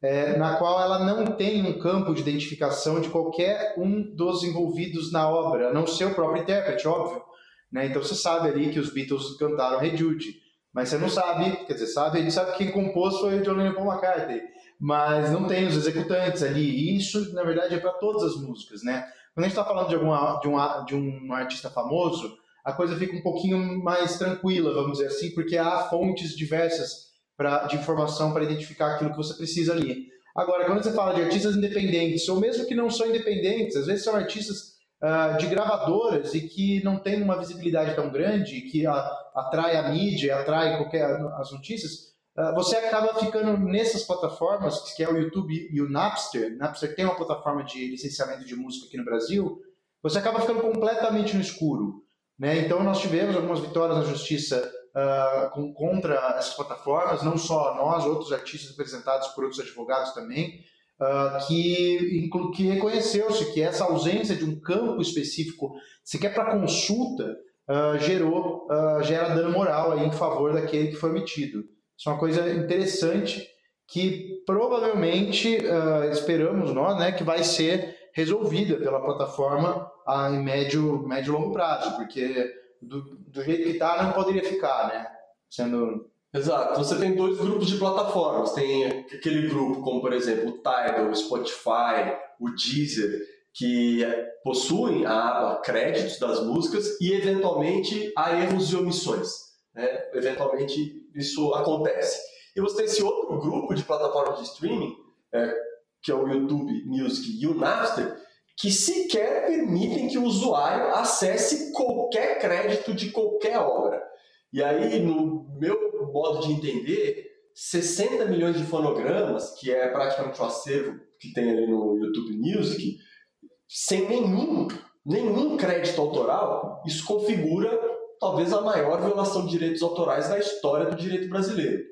é, na qual ela não tem um campo de identificação de qualquer um dos envolvidos na obra, a não ser o próprio intérprete, óbvio. Né? Então você sabe ali que os Beatles cantaram Hey Jude, mas você não sabe, quer dizer, sabe, gente sabe que quem compôs foi o John Lennon Paul McCartney, mas não tem os executantes ali, e isso, na verdade, é para todas as músicas, né? Quando a gente está falando de, alguma, de, um, de um artista famoso, a coisa fica um pouquinho mais tranquila, vamos dizer assim, porque há fontes diversas pra, de informação para identificar aquilo que você precisa ali. Agora, quando você fala de artistas independentes, ou mesmo que não são independentes, às vezes são artistas uh, de gravadoras e que não têm uma visibilidade tão grande, que a, atrai a mídia, atrai qualquer as notícias, uh, você acaba ficando nessas plataformas, que é o YouTube e o Napster. Napster tem uma plataforma de licenciamento de música aqui no Brasil. Você acaba ficando completamente no escuro. Né? Então, nós tivemos algumas vitórias na justiça uh, com, contra essas plataformas, não só nós, outros artistas apresentados por outros advogados também. Uh, que, que reconheceu-se que essa ausência de um campo específico, sequer para consulta, uh, gerou, uh, gera dano moral aí em favor daquele que foi omitido. Isso é uma coisa interessante que provavelmente esperamos nós, né, que vai ser resolvida pela plataforma em médio, médio longo prazo, porque do, do jeito que está não poderia ficar, né? Sendo Exato. Você tem dois grupos de plataformas. Tem aquele grupo, como por exemplo o Tidal, o Spotify, o Deezer, que possuem a aba créditos das músicas e eventualmente há erros e omissões. Né? Eventualmente isso acontece. E você tem esse outro grupo de plataformas de streaming, é, que é o YouTube Music e o Napster, que sequer permitem que o usuário acesse qualquer crédito de qualquer obra. E aí, no meu modo de entender, 60 milhões de fonogramas, que é praticamente o acervo que tem ali no YouTube Music, sem nenhum, nenhum crédito autoral, isso configura talvez a maior violação de direitos autorais da história do direito brasileiro.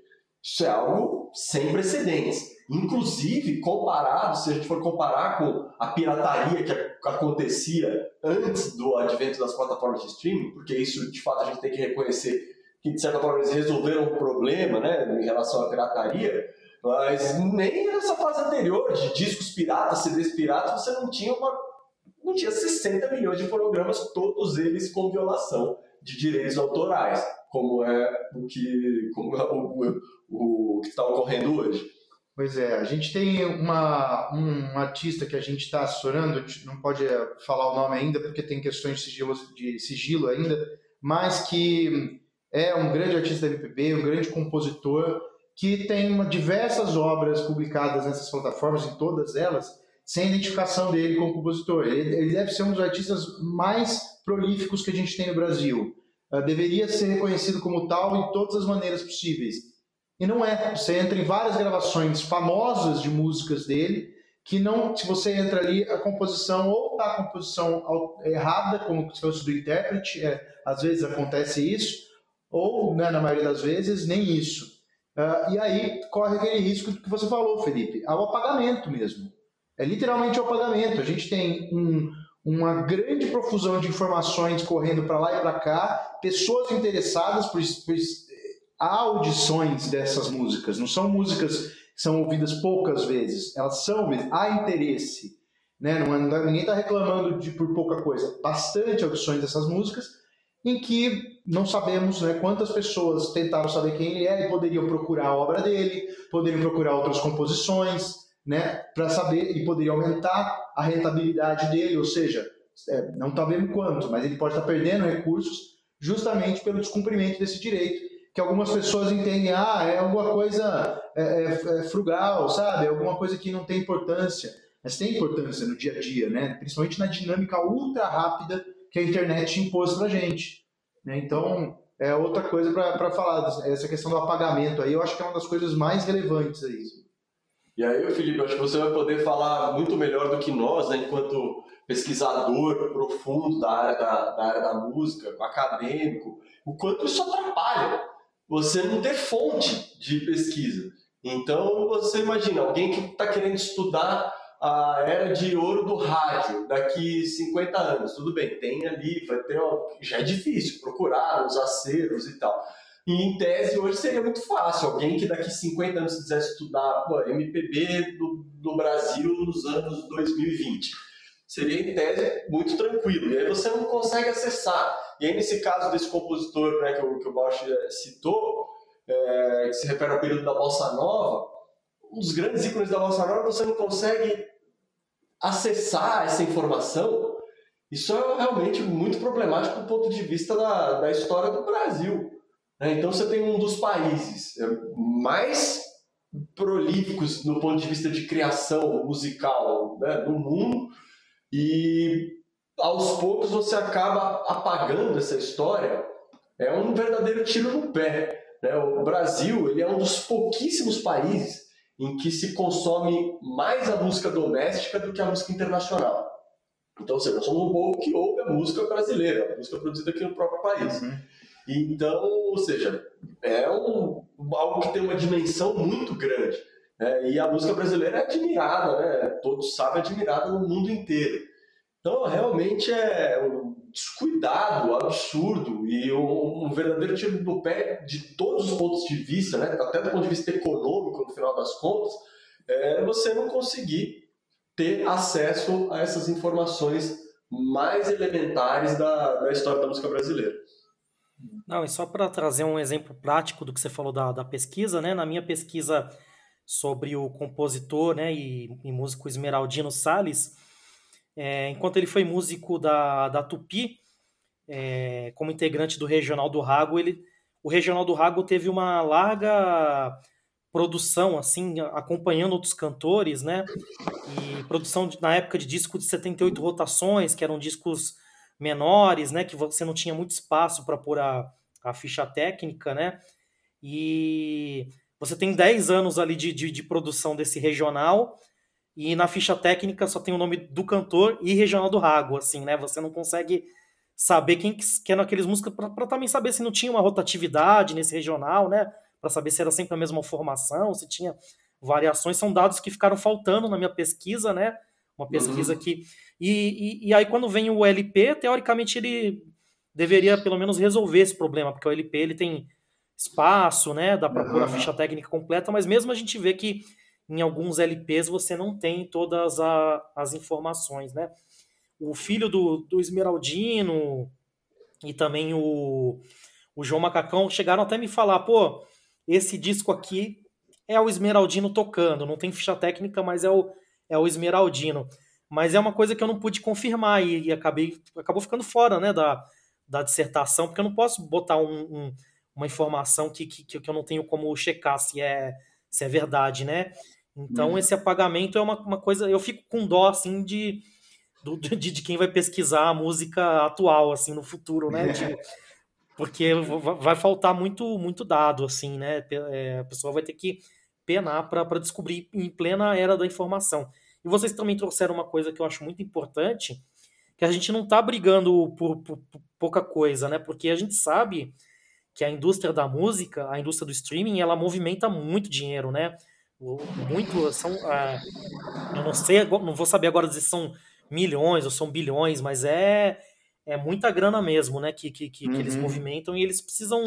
Isso é algo sem precedentes. Inclusive, comparado, se a gente for comparar com a pirataria que acontecia antes do advento das plataformas de streaming, porque isso de fato a gente tem que reconhecer que de certa forma eles resolveram o problema né, em relação à pirataria, mas nem nessa fase anterior de discos piratas, CDs piratas, você não tinha uma não tinha 60 milhões de fonogramas, todos eles com violação de direitos autorais, como é o que como é o, o, o que está ocorrendo hoje. Pois é, a gente tem uma, um artista que a gente está assessorando, não pode falar o nome ainda porque tem questões de sigilo, de sigilo ainda, mas que é um grande artista da MPB, um grande compositor, que tem diversas obras publicadas nessas plataformas, em todas elas, sem identificação dele como compositor. Ele, ele deve ser um dos artistas mais prolíficos que a gente tem no Brasil. Uh, deveria ser reconhecido como tal em todas as maneiras possíveis. E não é. Você entra em várias gravações famosas de músicas dele, que não, se você entra ali, a composição ou está a composição errada, como se fosse do intérprete, é, às vezes acontece isso, ou, né, na maioria das vezes, nem isso. Uh, e aí corre aquele risco que você falou, Felipe, ao apagamento mesmo. É literalmente o apagamento. A gente tem um, uma grande profusão de informações correndo para lá e para cá, pessoas interessadas por, por há audições dessas músicas. Não são músicas que são ouvidas poucas vezes, elas são há interesse. Né? Não, ninguém está reclamando de por pouca coisa. Bastante audições dessas músicas em que não sabemos né, quantas pessoas tentaram saber quem ele é e poderiam procurar a obra dele, poderiam procurar outras composições, né, para saber e poderia aumentar a rentabilidade dele, ou seja, é, não sabemos quanto, mas ele pode estar perdendo recursos justamente pelo descumprimento desse direito, que algumas pessoas entendem, ah, é alguma coisa é, é, é frugal, sabe, é alguma coisa que não tem importância, mas tem importância no dia a dia, né, principalmente na dinâmica ultra rápida que a internet impôs para gente. Né? Então, é outra coisa para falar, essa questão do apagamento aí, eu acho que é uma das coisas mais relevantes aí. E aí, Felipe, acho que você vai poder falar muito melhor do que nós, né, enquanto pesquisador profundo da área da, da, área da música, acadêmico, o quanto isso atrapalha você não ter fonte de pesquisa. Então, você imagina, alguém que está querendo estudar a era de ouro do rádio daqui 50 anos. Tudo bem, tem ali, vai ter, ó, já é difícil procurar os acervos e tal. E em tese hoje seria muito fácil. Alguém que daqui 50 anos quisesse estudar pô, MPB do, do Brasil nos anos 2020. Seria em tese muito tranquilo. E aí você não consegue acessar. E aí, nesse caso desse compositor né, que, o, que o Bausch eh, citou, é, que se refere ao período da Bossa Nova, um dos grandes ícones da Bossa Nova, você não consegue acessar essa informação, isso é realmente muito problemático do ponto de vista da, da história do Brasil. Né? Então você tem um dos países é, mais prolíficos no ponto de vista de criação musical né, do mundo e aos poucos você acaba apagando essa história. É um verdadeiro tiro no pé. Né? O Brasil ele é um dos pouquíssimos países em que se consome mais a música doméstica do que a música internacional. Então, ou seja, nós somos um povo que ouve a música brasileira, a música produzida aqui no próprio país. Uhum. Então, ou seja, é um, algo que tem uma dimensão muito grande. É, e a música brasileira é admirada, né? Todos sabem, admirada no mundo inteiro. Então, realmente é um descuidado absurdo e um, um verdadeiro tiro no pé de todos os pontos de vista, né? até do ponto de vista econômico, no final das contas, é você não conseguir ter acesso a essas informações mais elementares da, da história da música brasileira. Não, e só para trazer um exemplo prático do que você falou da, da pesquisa, né? Na minha pesquisa sobre o compositor né, e, e músico Esmeraldino Salles, é, enquanto ele foi músico da, da Tupi, é, como integrante do Regional do Rago, ele, o Regional do Rago teve uma larga produção, assim, acompanhando outros cantores, né? E produção de, na época de disco de 78 rotações, que eram discos menores, né? Que você não tinha muito espaço para pôr a, a ficha técnica, né? E você tem 10 anos ali de, de, de, produção desse regional, e na ficha técnica só tem o nome do cantor e regional do Rago, assim, né? Você não consegue saber quem que eram aqueles músicos, para também saber se não tinha uma rotatividade nesse regional, né? para saber se era sempre a mesma formação, se tinha variações. São dados que ficaram faltando na minha pesquisa, né? Uma pesquisa uhum. que. E, e, e, aí, quando vem o LP, teoricamente ele deveria pelo menos resolver esse problema, porque o LP ele tem espaço, né? Dá para uhum. pôr a ficha técnica completa, mas mesmo a gente vê que em alguns LPs você não tem todas a, as informações, né? O filho do, do Esmeraldino e também o, o João Macacão chegaram até me falar, pô, esse disco aqui é o Esmeraldino tocando, não tem ficha técnica, mas é o, é o Esmeraldino. Mas é uma coisa que eu não pude confirmar e, e acabei acabou ficando fora né, da, da dissertação, porque eu não posso botar um, um, uma informação que, que, que eu não tenho como checar se é, se é verdade, né? Então, hum. esse apagamento é uma, uma coisa. Eu fico com dó, assim, de, de, de quem vai pesquisar a música atual, assim, no futuro, né? De, porque vai faltar muito, muito dado, assim, né? É, a pessoa vai ter que penar para descobrir em plena era da informação. E vocês também trouxeram uma coisa que eu acho muito importante, que a gente não está brigando por, por, por, pouca coisa, né? Porque a gente sabe que a indústria da música, a indústria do streaming, ela movimenta muito dinheiro, né? Muito, são, é, eu não sei, não vou saber agora se são milhões ou são bilhões, mas é é muita grana mesmo, né? Que, que, que, uhum. que eles uhum. movimentam e eles precisam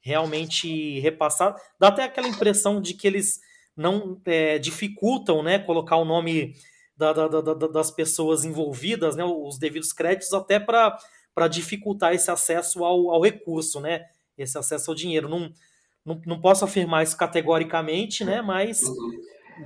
realmente repassar. Dá até aquela impressão de que eles não é, dificultam, né? Colocar o nome da, da, da, das pessoas envolvidas, né? Os devidos créditos, até para dificultar esse acesso ao, ao recurso, né? Esse acesso ao dinheiro. Não, não, não posso afirmar isso categoricamente, né? Mas uhum.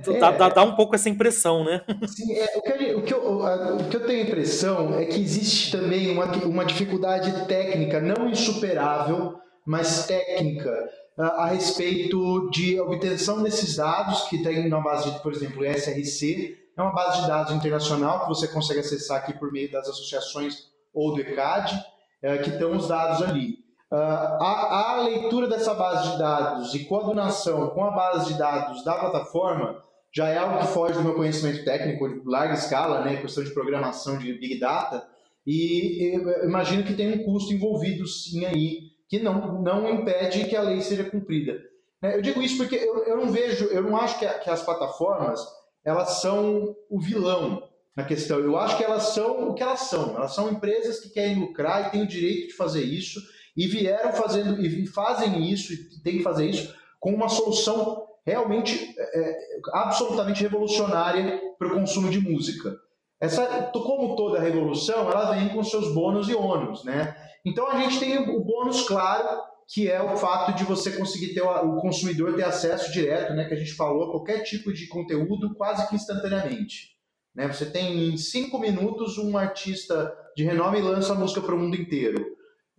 É, dá, dá, dá, um pouco essa impressão, né? Sim, é, o, que, o, que eu, o que eu tenho a impressão é que existe também uma, uma dificuldade técnica, não insuperável, mas técnica, a, a respeito de obtenção desses dados que tem na base de, por exemplo, SRC, é uma base de dados internacional que você consegue acessar aqui por meio das associações ou do ECAD, é, que estão os dados ali. Uh, a, a, leitura dessa base de dados e coordenação com a base de dados da plataforma já é algo que foge do meu conhecimento técnico de larga escala, né, questão de programação de Big Data, e imagino que tem um custo envolvido sim aí, que não, não impede que a lei seja cumprida. Né, eu digo isso porque eu, eu não vejo, eu não acho que, a, que as plataformas elas são o vilão na questão. Eu acho que elas são o que elas são. Elas são empresas que querem lucrar e têm o direito de fazer isso e vieram fazendo e fazem isso e tem que fazer isso com uma solução realmente é, é absolutamente revolucionária para o consumo de música. Essa, como toda revolução, ela vem com seus bônus e ônus, né? Então a gente tem o bônus claro, que é o fato de você conseguir ter o consumidor ter acesso direto, né? Que a gente falou, a qualquer tipo de conteúdo quase que instantaneamente. Né? Você tem em cinco minutos um artista de renome lança música para o mundo inteiro.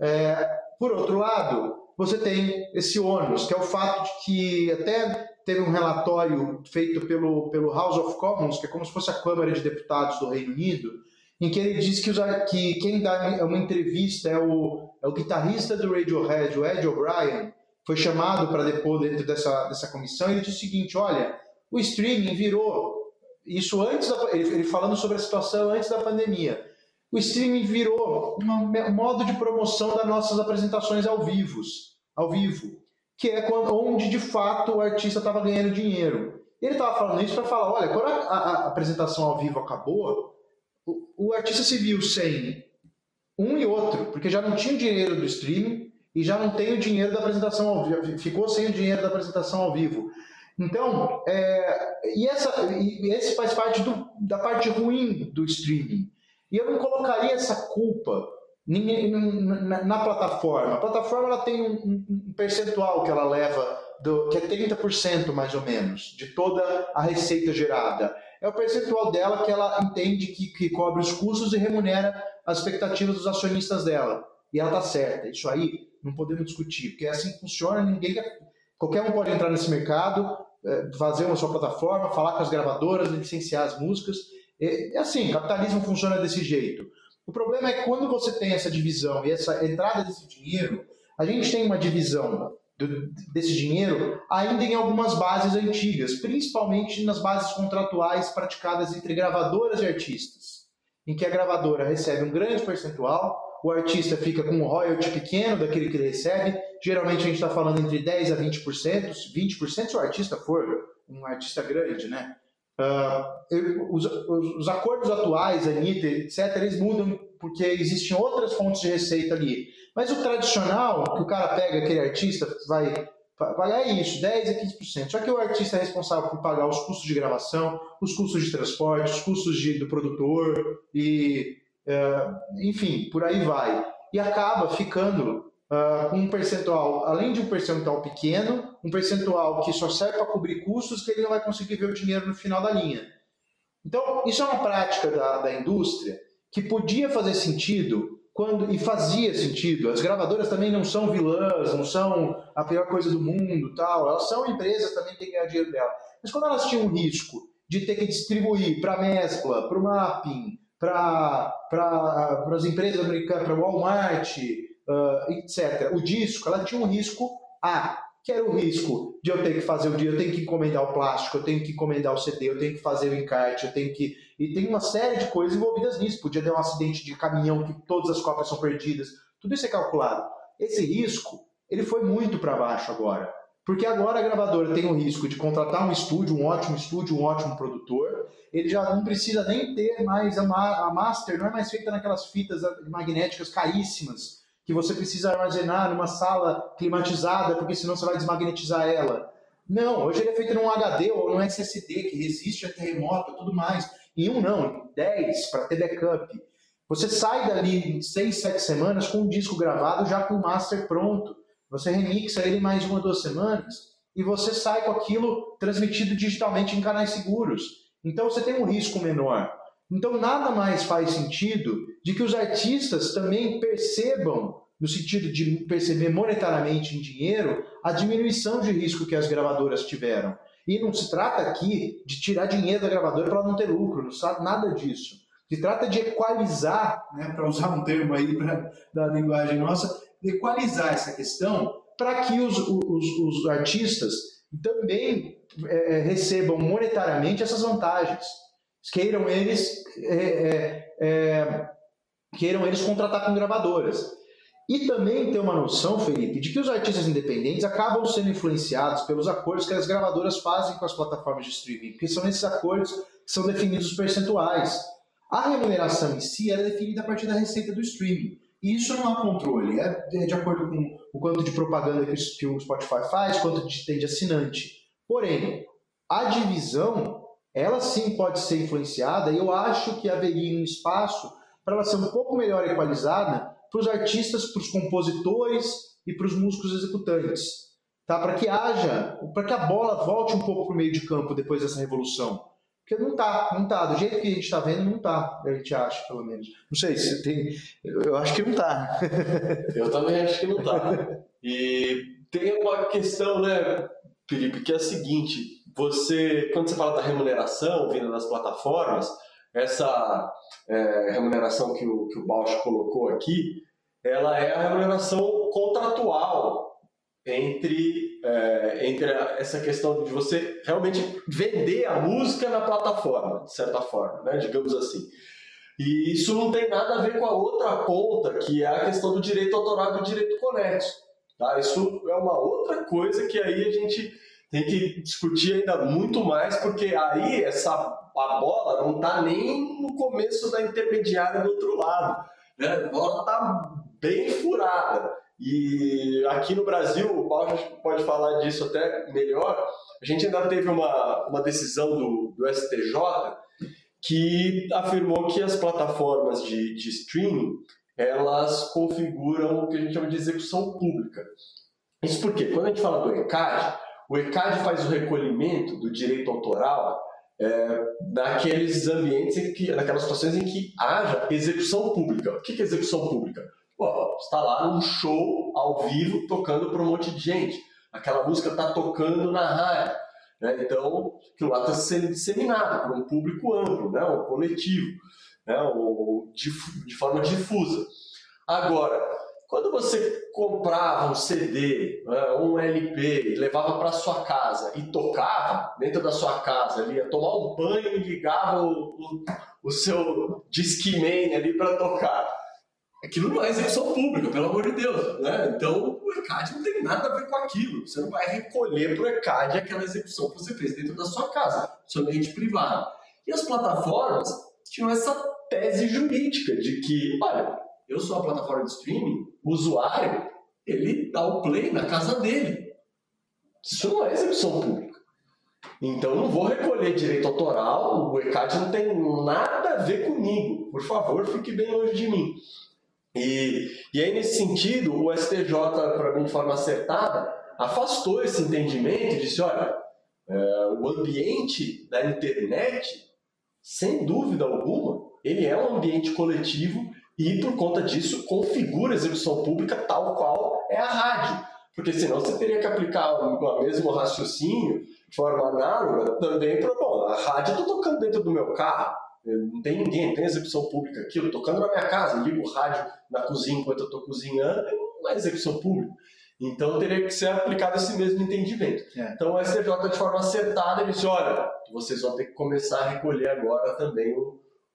É, por outro lado, você tem esse ônus, que é o fato de que até teve um relatório feito pelo, pelo House of Commons, que é como se fosse a Câmara de Deputados do Reino Unido, em que ele diz que, que quem dá uma entrevista é o, é o guitarrista do Radiohead, o Ed O'Brien, foi chamado para depor dentro dessa, dessa comissão, e ele diz o seguinte, olha, o streaming virou, isso antes, da, ele falando sobre a situação antes da pandemia, o streaming virou um modo de promoção das nossas apresentações ao vivo, ao vivo, que é quando, onde de fato o artista estava ganhando dinheiro. Ele estava falando isso para falar, olha, quando a, a, apresentação ao vivo acabou, o, o artista se viu sem um e outro, porque já não tinha o dinheiro do streaming e já não tem o dinheiro da apresentação ao vivo, ficou sem o dinheiro da apresentação ao vivo. Então, é, e, essa, e esse faz parte do, da parte ruim do streaming. E eu não colocaria essa culpa na, plataforma. A plataforma ela tem um, um percentual que ela leva, do, que é 30% mais ou menos, de toda a receita gerada. É o percentual dela que ela entende que, que cobre os custos e remunera as expectativas dos acionistas dela. E ela está certa. Isso aí não podemos discutir, porque é assim que funciona, ninguém qualquer um pode entrar nesse mercado, é, fazer uma sua plataforma, falar com as gravadoras, licenciar as músicas. É, é assim, capitalismo funciona desse jeito. O problema é que quando você tem essa divisão e essa entrada desse dinheiro, a gente tem uma divisão do, desse dinheiro ainda em algumas bases antigas, principalmente nas bases contratuais praticadas entre gravadoras e artistas, em que a gravadora recebe um grande percentual, o artista fica com um royalty pequeno daquele que ele recebe, geralmente a gente está falando entre 10% a 20%, 20% se o artista for um artista grande, né? Uh, os, os, acordos atuais, Anitta, etc., eles mudam porque existem outras fontes de receita ali. Mas o tradicional, que o cara pega aquele artista, vai pagar é isso, 10 a 15%. Só que o artista é responsável por pagar os custos de gravação, os custos de transporte, os custos de, do produtor e, uh, enfim, por aí vai. E acaba ficando uh, um percentual, além de um percentual pequeno, um percentual que só serve para cobrir custos que ele não vai conseguir ver o dinheiro no final da linha. Então, isso é uma prática da, da indústria que podia fazer sentido quando e fazia sentido. As gravadoras também não são vilãs, não são a pior coisa do mundo, tal. Elas são empresas também têm que ganhar dinheiro dela. Mas quando elas tinham o risco de ter que distribuir para mescla, para o mapping, para pra, as empresas americanas, para o Walmart, uh, etc. O disco, ela tinha um risco A, que era o risco de eu ter que fazer o dia, eu tenho que encomendar o plástico, eu tenho que encomendar o CD, eu tenho que fazer o encarte, eu tenho que. E tem uma série de coisas envolvidas nisso. Podia ter um acidente de caminhão que todas as cópias são perdidas. Tudo isso é calculado. Esse risco, ele foi muito para baixo agora. Porque agora a gravadora tem o risco de contratar um estúdio, um ótimo estúdio, um ótimo produtor. Ele já não precisa nem ter mais a, a master, não é mais feita naquelas fitas magnéticas caríssimas que você precisa armazenar numa sala climatizada, porque senão você vai desmagnetizar ela. Não, hoje ele é feito num HD ou num SSD, que resiste a terremoto e tudo mais. Em um não, em 10 para ter backup. Você sai dali em 6, 7 semanas com o disco gravado, já com o master pronto. Você remixa ele mais uma, duas semanas e você sai com aquilo transmitido digitalmente em canais seguros. Então você tem um risco menor. Então nada mais faz sentido de que os artistas também percebam, no sentido de perceber monetariamente em dinheiro, a diminuição de risco que as gravadoras tiveram. E não se trata aqui de tirar dinheiro da gravadora para não ter lucro, não se trata nada disso. Se trata de equalizar, né, para usar um termo aí pra, da linguagem nossa, equalizar essa questão para que os, os, os, artistas também é, recebam monetariamente essas vantagens queiram eles é, é, é, queiram eles contratar com gravadoras. E também ter uma noção, Felipe, de que os artistas independentes acabam sendo influenciados pelos acordos que as gravadoras fazem com as plataformas de streaming, porque são esses acordos que são definidos os percentuais. A remuneração em si é definida a partir da receita do streaming. E isso não há controle, é de acordo com o quanto de propaganda que o Spotify faz, quanto de, tem de assinante. Porém, a divisão ela sim pode ser influenciada e eu acho que haveria um espaço para ela ser um pouco melhor equalizada para os artistas, para os compositores e para os músicos executantes. Tá? Para que haja, para que a bola volte um pouco para o meio de campo depois dessa revolução. Porque não tá, não tá. Do jeito que a gente está vendo, não tá. A gente acha, pelo menos. Não sei se tem. Eu acho que não tá. eu também acho que não tá. E tem uma questão, né, Felipe, que é a seguinte: você, quando você fala da remuneração vindo das plataformas, essa é, remuneração que o, que o Bausch colocou aqui, ela é a remuneração contratual entre, é, entre essa questão de você realmente vender a música na plataforma, de certa forma, né, digamos assim. E isso não tem nada a ver com a outra ponta, que é a questão do direito autoral e do direito conexo. Tá? Isso é uma outra coisa que aí a gente tem que discutir ainda muito mais, porque aí essa, a bola não está nem no começo da intermediária do outro lado. Né? A bola está bem furada. E aqui no Brasil, o Paulo pode falar disso até melhor, a gente ainda teve uma, uma decisão do, do STJ que afirmou que as plataformas de, de streaming elas configuram o que a gente chama de execução pública. Isso porque, quando a gente fala do ECAD, o ECAD faz o recolhimento do direito autoral é, naqueles ambientes, em que, naquelas situações em que haja execução pública. O que é execução pública? Pô, está lá num show ao vivo tocando para um monte de gente. Aquela música está tocando na rádio. Né? Então, aquilo lá está sendo disseminado para um público amplo, né? um coletivo, né? ou de, de forma difusa. Agora, quando você comprava um CD, né, um LP, levava para sua casa e tocava dentro da sua casa, ali, ia tomar um banho e ligava o, o, o seu Discman ali para tocar aquilo não é execução pública, pelo amor de Deus. Né? Então, o ECAD não tem nada a ver com aquilo. Você não vai recolher para o ECAD aquela execução que você fez dentro da sua casa, seu ambiente privado. E as plataformas tinham essa tese jurídica de que, olha, eu sou a plataforma de streaming, o usuário, ele dá o play na casa dele. Isso não é execução pública. Então, não vou recolher direito autoral, o ECAD não tem nada a ver comigo. Por favor, fique bem longe de mim. E, e aí, nesse sentido, o STJ, para mim, de forma acertada, afastou esse entendimento e disse: olha, é, o ambiente da internet, sem dúvida alguma, ele é um ambiente coletivo e, por conta disso, configura a execução pública tal qual é a rádio. Porque senão você teria que aplicar o mesmo raciocínio de forma análoga também para, bom, a rádio eu estou tocando dentro do meu carro, não tem ninguém, não tem execução pública aqui, eu estou tocando na minha casa, ligo o rádio na cozinha enquanto eu estou cozinhando, não é execução pública. Então teria que ser aplicado esse mesmo entendimento. É. Então o STJ, de forma acertada, ele disse: olha, vocês vão ter que começar a recolher agora também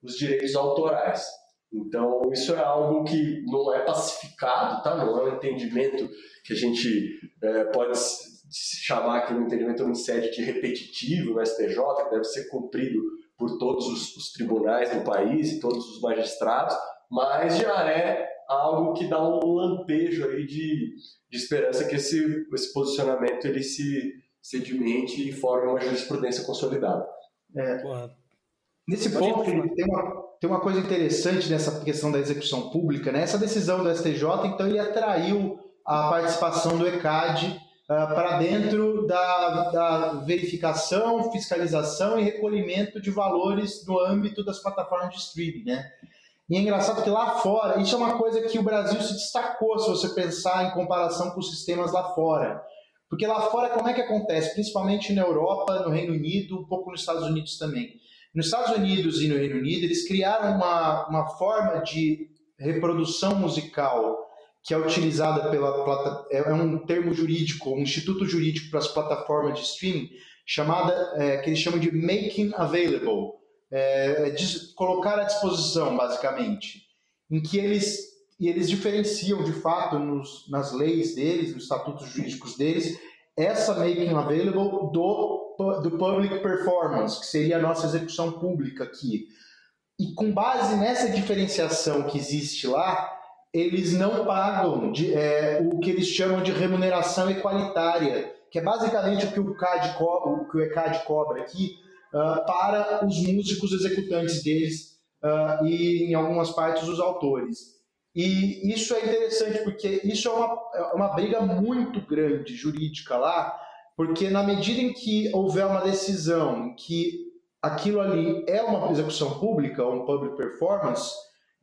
os direitos autorais. Então isso é algo que não é pacificado, tá? não é um entendimento que a gente é, pode se chamar aqui no entendimento em sede de repetitivo no STJ, que deve ser cumprido por todos os, os tribunais do país e todos os magistrados, mas já é algo que dá um lampejo aí de, de esperança que esse, esse posicionamento ele se sedimente e forme uma jurisprudência consolidada. É. Nesse ponto, tem uma, tem uma coisa interessante nessa questão da execução pública, né? Essa decisão do STJ, então, ele atraiu a participação do ECAD uh, para dentro da, da verificação, fiscalização e recolhimento de valores no âmbito das plataformas de streaming, né? E é engraçado que lá fora, isso é uma coisa que o Brasil se destacou se você pensar em comparação com os sistemas lá fora. Porque lá fora, como é que acontece? Principalmente na Europa, no Reino Unido, um pouco nos Estados Unidos também. Nos Estados Unidos e no Reino Unido, eles criaram uma, uma forma de reprodução musical que é utilizada pela é, é um termo jurídico, um instituto jurídico para as plataformas de streaming, chamada é, que eles chamam de making available, é, é de colocar à disposição, basicamente, em que eles e eles diferenciam de fato nos, nas leis deles, nos estatutos jurídicos deles, essa making available do, do public performance, que seria a nossa execução pública aqui. E com base nessa diferenciação que existe lá, eles não pagam de, é, o que eles chamam de remuneração equalitária, que é basicamente o que o, CAD o, que o ECAD cobra aqui uh, para os músicos executantes deles uh, e, em algumas partes, os autores. E isso é interessante porque isso é uma, é uma briga muito grande jurídica lá, porque na medida em que houver uma decisão que aquilo ali é uma execução pública, um public performance,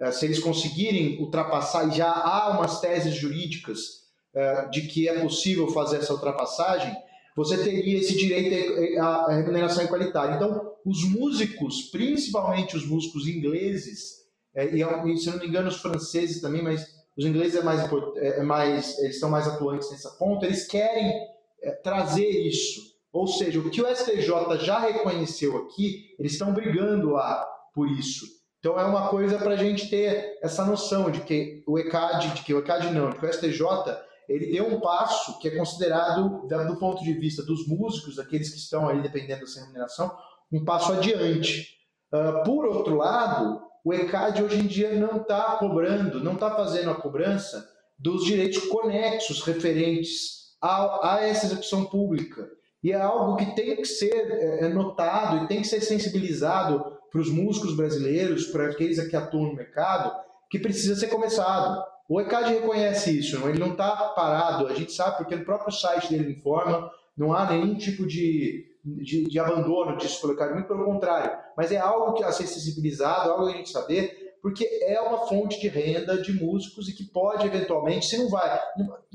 é, se eles conseguirem ultrapassar, e já há umas teses jurídicas é, de que é possível fazer essa ultrapassagem, você teria esse direito à remuneração igualitária. Então, os músicos, principalmente os músicos ingleses, é, e se não me engano os franceses também, mas os ingleses é mais, é mais eles são mais atuantes nessa ponta, eles querem trazer isso. Ou seja, o que o STJ já reconheceu aqui, eles estão brigando lá por isso. Então é uma coisa para a gente ter essa noção de que o ECAD, de que o ECAD não, de que o STJ, ele deu um passo que é considerado, do ponto de vista dos músicos, daqueles que estão ali dependendo dessa remuneração, um passo adiante. Uh, por outro lado, o ECAD hoje em dia não está cobrando, não está fazendo a cobrança dos direitos conexos referentes a, a, essa execução pública. E é algo que tem que ser é, é notado e tem que ser sensibilizado para os músicos brasileiros, para aqueles que atuam no mercado, que precisa ser começado. O ECAD reconhece isso, ele não está parado, a gente sabe porque no próprio site dele informa, não há nenhum tipo de, de, de abandono disso pelo ECAD, muito pelo contrário, mas é algo que a ser sensibilizado, algo que a gente saber, porque é uma fonte de renda de músicos e que pode eventualmente, se não vai,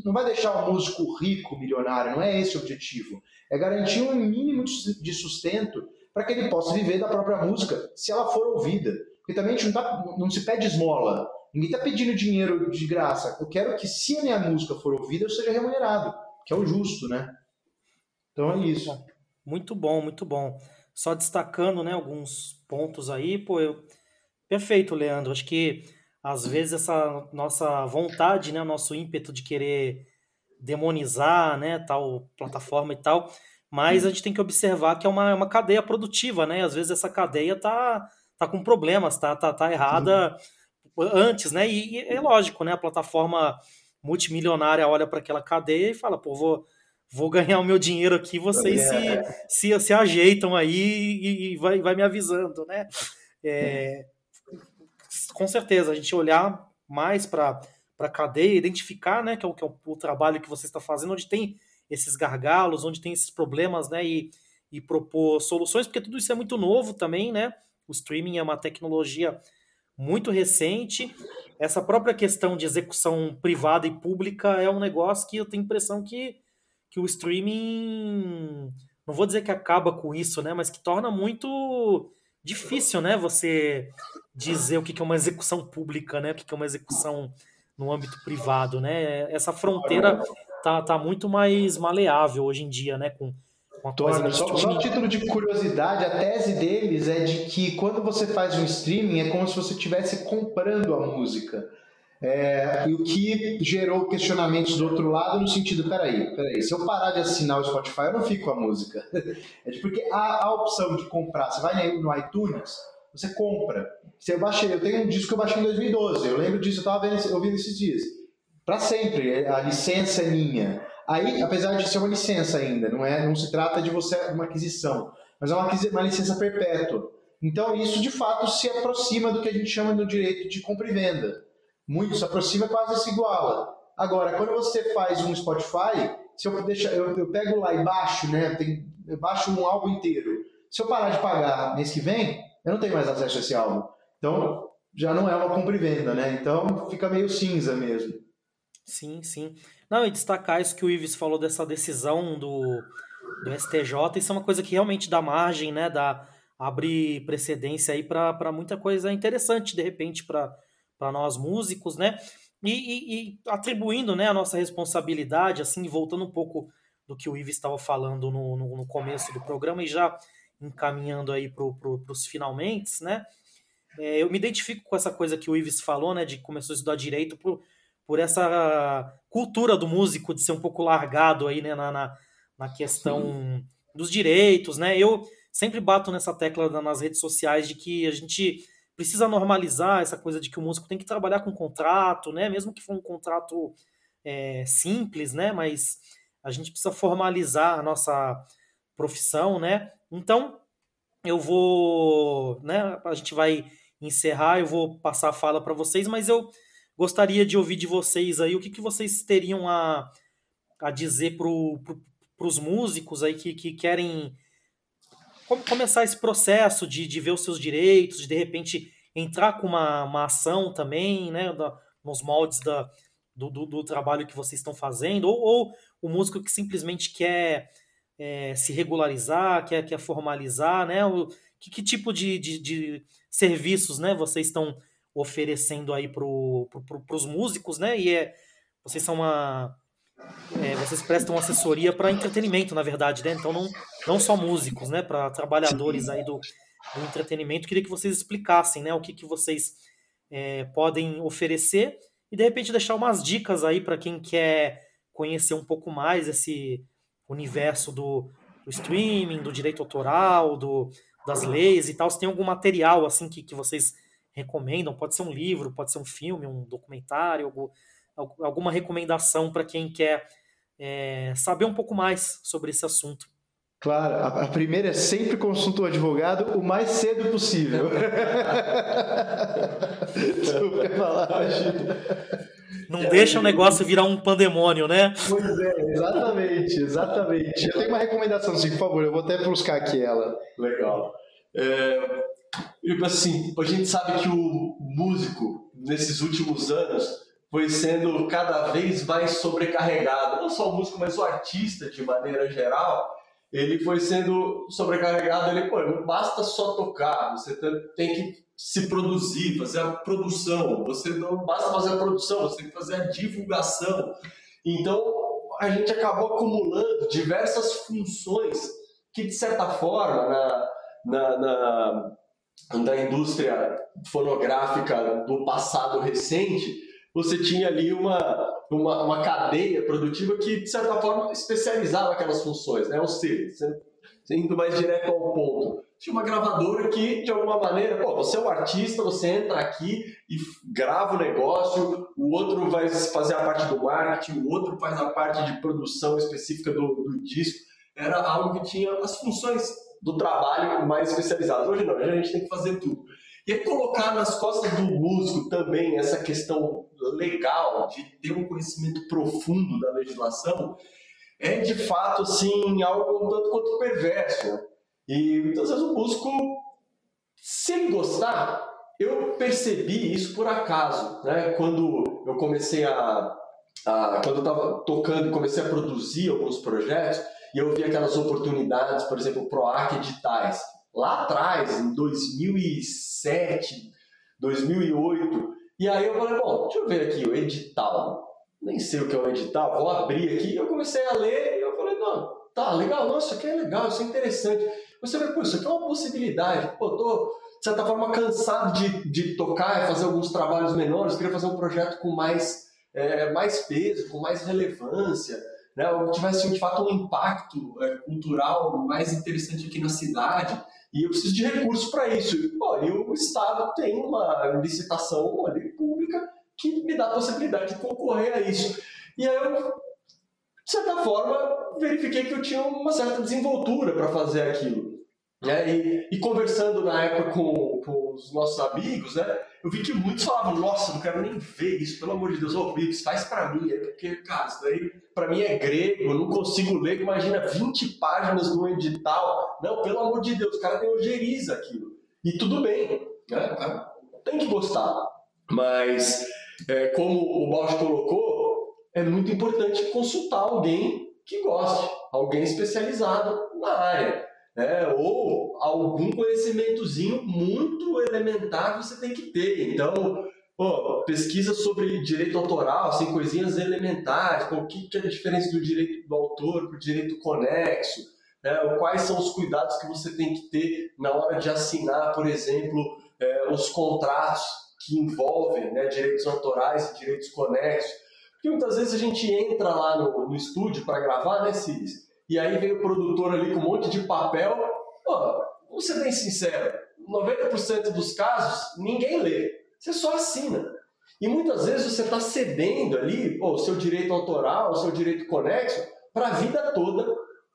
não vai deixar o músico rico, milionário, não é esse o objetivo, é garantir um mínimo de sustento para que ele possa viver da própria música, se ela for ouvida. Porque também a gente não, tá, não se pede esmola. Ninguém está pedindo dinheiro de graça. Eu quero que, se a minha música for ouvida, eu seja remunerado, que é o justo, né? Então é isso. Muito bom, muito bom. Só destacando né, alguns pontos aí, pô, eu... perfeito, Leandro. Acho que às vezes essa nossa vontade, né, nosso ímpeto de querer demonizar, né, tal plataforma e tal, mas a gente tem que observar que é uma, uma cadeia produtiva, né? Às vezes essa cadeia tá, tá com problemas, tá, tá, tá errada antes, né? E, e, é lógico, né? A plataforma multimilionária olha para aquela cadeia e fala, pô, vou, vou ganhar o meu dinheiro aqui, vocês é. se, se, se ajeitam aí e, e, vai, vai me avisando, né? É, com certeza, a gente olhar mais para a cadeia, identificar, né, que é, o, que é o, o trabalho que você está fazendo, onde tem esses gargalos, onde tem esses problemas, né, e, e propor soluções, porque tudo isso é muito novo também, né? O streaming é uma tecnologia muito recente. Essa própria questão de execução privada e pública é um negócio que eu tenho impressão que, que o streaming, não vou dizer que acaba com isso, né, mas que torna muito difícil, né, você dizer o que é uma execução pública, né, o que é uma execução no âmbito privado, né? Essa fronteira tá, tá muito mais maleável hoje em dia, né, com Torna, só, só título de curiosidade, a tese deles é de que quando você faz um streaming é como se você estivesse comprando a música. É, e o que gerou questionamentos do outro lado no sentido, peraí, peraí, se eu parar de assinar o Spotify, eu não fico com a música. É porque a, a opção de comprar, você vai no iTunes, você compra. Se eu baixei, eu tenho um disco que eu baixei em 2012, eu lembro disso, eu estava ouvindo esses dias. Para sempre, a licença é minha. Aí, apesar de ser uma licença ainda, não é, não se trata de você uma aquisição, mas é uma, uma licença perpétua. Então, isso de fato se aproxima do que a gente chama do direito de compra e venda. Muito se aproxima, quase se iguala. Agora, quando você faz um Spotify, se eu deixar, eu, eu pego lá e baixo, né, tem, eu baixo um álbum inteiro. Se eu parar de pagar mês que vem, eu não tenho mais acesso a esse álbum. Então, já não é uma compra e venda, né? Então, fica meio cinza mesmo. Sim, sim. Não, e destacar isso que o Ives falou dessa decisão do, do STJ, isso é uma coisa que realmente dá margem, né? Dá, abre precedência aí para muita coisa interessante, de repente, para nós músicos, né? E, e, e, atribuindo né, a nossa responsabilidade, assim, voltando um pouco do que o Ives estava falando no, no, no, começo do programa e já encaminhando aí para pro, os finalmente, né? É, eu me identifico com essa coisa que o Ives falou, né? De começou a estudar direito por, por essa cultura do músico de ser um pouco largado aí, né, na, na, na questão dos direitos, né? Eu sempre bato nessa tecla nas redes sociais de que a gente precisa normalizar essa coisa de que o músico tem que trabalhar com contrato, né? Mesmo que for um contrato é, simples, né? Mas a gente precisa formalizar a nossa profissão, né? Então eu vou, né? A gente vai encerrar, eu vou passar a fala para vocês, mas eu Gostaria de ouvir de vocês aí o que, que vocês teriam a, a dizer para os músicos aí que, que querem como começar esse processo de, de ver os seus direitos, de de repente entrar com uma, uma ação também, né, da, nos moldes da, do, do, do, trabalho que vocês estão fazendo, ou, ou o músico que simplesmente quer é, se regularizar, quer, quer formalizar, né, o, que, que tipo de, de, de serviços né, vocês estão oferecendo aí para pro, pro, os músicos, né? E é, vocês são uma. É, vocês prestam assessoria para entretenimento, na verdade, né? Então não, não só músicos, né? Para trabalhadores aí do, do, entretenimento. Queria que vocês explicassem, né? O que, que vocês é, podem oferecer e de repente deixar umas dicas aí para quem quer conhecer um pouco mais esse universo do, do streaming, do direito autoral, do, das leis e tal, se tem algum material assim que, que vocês recomendam, pode ser um livro, pode ser um filme, um documentário, algum, alguma recomendação para quem quer é, saber um pouco mais sobre esse assunto. Claro, a, primeira é sempre consulta o advogado o mais cedo possível. Desculpa falar. Não é, deixa o negócio virar um pandemônio, né? Pois é, exatamente, exatamente. Eu tenho uma recomendação, sim, por favor, eu vou até buscar aqui ela. Legal. É, assim, a gente sabe que o músico, nesses últimos anos, foi sendo cada vez mais sobrecarregado. Não só o músico, mas o artista, de maneira geral, ele foi sendo sobrecarregado. Ele, pô, não basta só tocar, você tem que se produzir, fazer a produção. Você não basta fazer a produção, você tem que fazer a divulgação. Então, a gente acabou acumulando diversas funções que, de certa forma, na, na, na, na indústria fonográfica do passado recente, você tinha ali uma, uma, uma, cadeia produtiva que, de certa forma, especializava aquelas funções, né? Ou seja, indo mais direto ao ponto. Tinha uma gravadora que, de alguma maneira, pô, você é um artista, você entra aqui e grava o negócio, o outro vai fazer a parte do marketing, o outro faz a parte de produção específica do, do disco. Era algo que tinha as funções do trabalho mais especializadas. Hoje não, hoje a gente tem que fazer tudo. E aí colocar nas costas do músico também essa questão legal de ter um conhecimento profundo da legislação é de fato assim algo um tanto quanto perverso. E muitas vezes o músico, se ele gostar, eu percebi isso por acaso, né? Quando eu comecei a, a quando eu estava tocando comecei a produzir alguns projetos e eu vi aquelas oportunidades, por exemplo, ProArc editais. Lá atrás, em 2007, 2008, e aí eu falei, bom, deixa eu ver aqui o edital. Nem sei o que é um edital, vou abrir aqui. Eu comecei a ler e eu falei, não, tá legal, nossa, isso aqui é legal, isso é interessante. Você vê, pô, isso aqui é uma possibilidade. Pô, tô, de certa forma, cansado de, de tocar e fazer alguns trabalhos menores, queria fazer um projeto com mais, é, mais peso, com mais relevância, né? Ou tivesse, de fato, um impacto é, cultural mais interessante aqui na cidade. E eu preciso de recursos para isso. E, e o Estado tem uma licitação ali pública que me dá a possibilidade de concorrer a isso. E aí eu, de certa forma, verifiquei que eu tinha uma certa desenvoltura para fazer aquilo. Né? E, e, conversando na época com, com os nossos amigos, né, eu vi que muitos falavam: Nossa, não quero nem ver isso, pelo amor de Deus, ô Vips, faz para mim. É porque, cara, isso daí para mim é grego, eu não consigo ler. Imagina 20 páginas no edital. Não, pelo amor de Deus, o cara tem ojeriza aquilo. E tudo bem, né? tem que gostar. Mas, é, como o Bausch colocou, é muito importante consultar alguém que goste, alguém especializado na área né? ou algum conhecimentozinho muito elementar você tem que ter. Então, pô, pesquisa sobre direito autoral, assim, coisinhas elementares, pô, o que, é a diferença do direito do autor para o direito conexo, né? quais são os cuidados que você tem que ter na hora de assinar, por exemplo, é, os contratos que envolvem né, direitos autorais e direitos conexos. Porque muitas vezes a gente entra lá no, no estúdio para gravar, né, Cis? E aí vem o produtor ali com um monte de papel. Pô, vamos ser bem sincero, 90% dos casos ninguém lê, você só assina. E muitas vezes você está cedendo ali o seu direito autoral, o seu direito conexo, para a vida toda,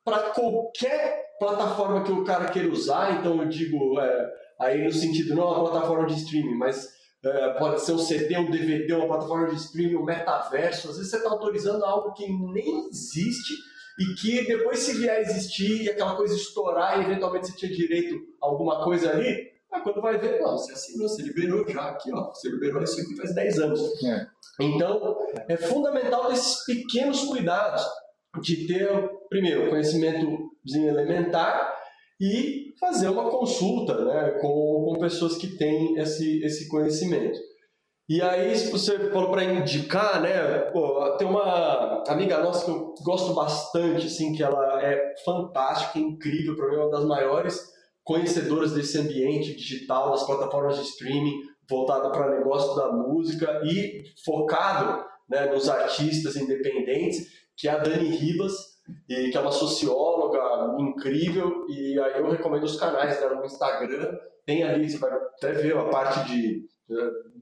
para qualquer plataforma que o cara queira usar. Então eu digo, é, aí no sentido, não uma plataforma de streaming, mas é, pode ser um CD, um DVD, uma plataforma de streaming, um metaverso. Às vezes você está autorizando algo que nem existe e que depois se vier a existir e aquela coisa estourar e eventualmente você tinha direito a alguma coisa ali, ah, quando vai ver, não, você assinou, você liberou já aqui, ó, você liberou isso aqui faz 10 anos. É. Então, é fundamental esses pequenos cuidados de ter, primeiro, conhecimentozinho elementar e fazer uma consulta né, com, com pessoas que têm esse, esse conhecimento. E aí, se você falou para indicar, né? Pô, tem uma amiga nossa que eu gosto bastante, assim, que ela é fantástica, incrível, para mim, é uma das maiores conhecedoras desse ambiente digital, das plataformas de streaming, voltada para negócio da música e focado né, nos artistas independentes, que é a Dani Ribas, e que é uma socióloga incrível, e aí eu recomendo os canais dela no Instagram, tem ali, você vai até ver a parte de,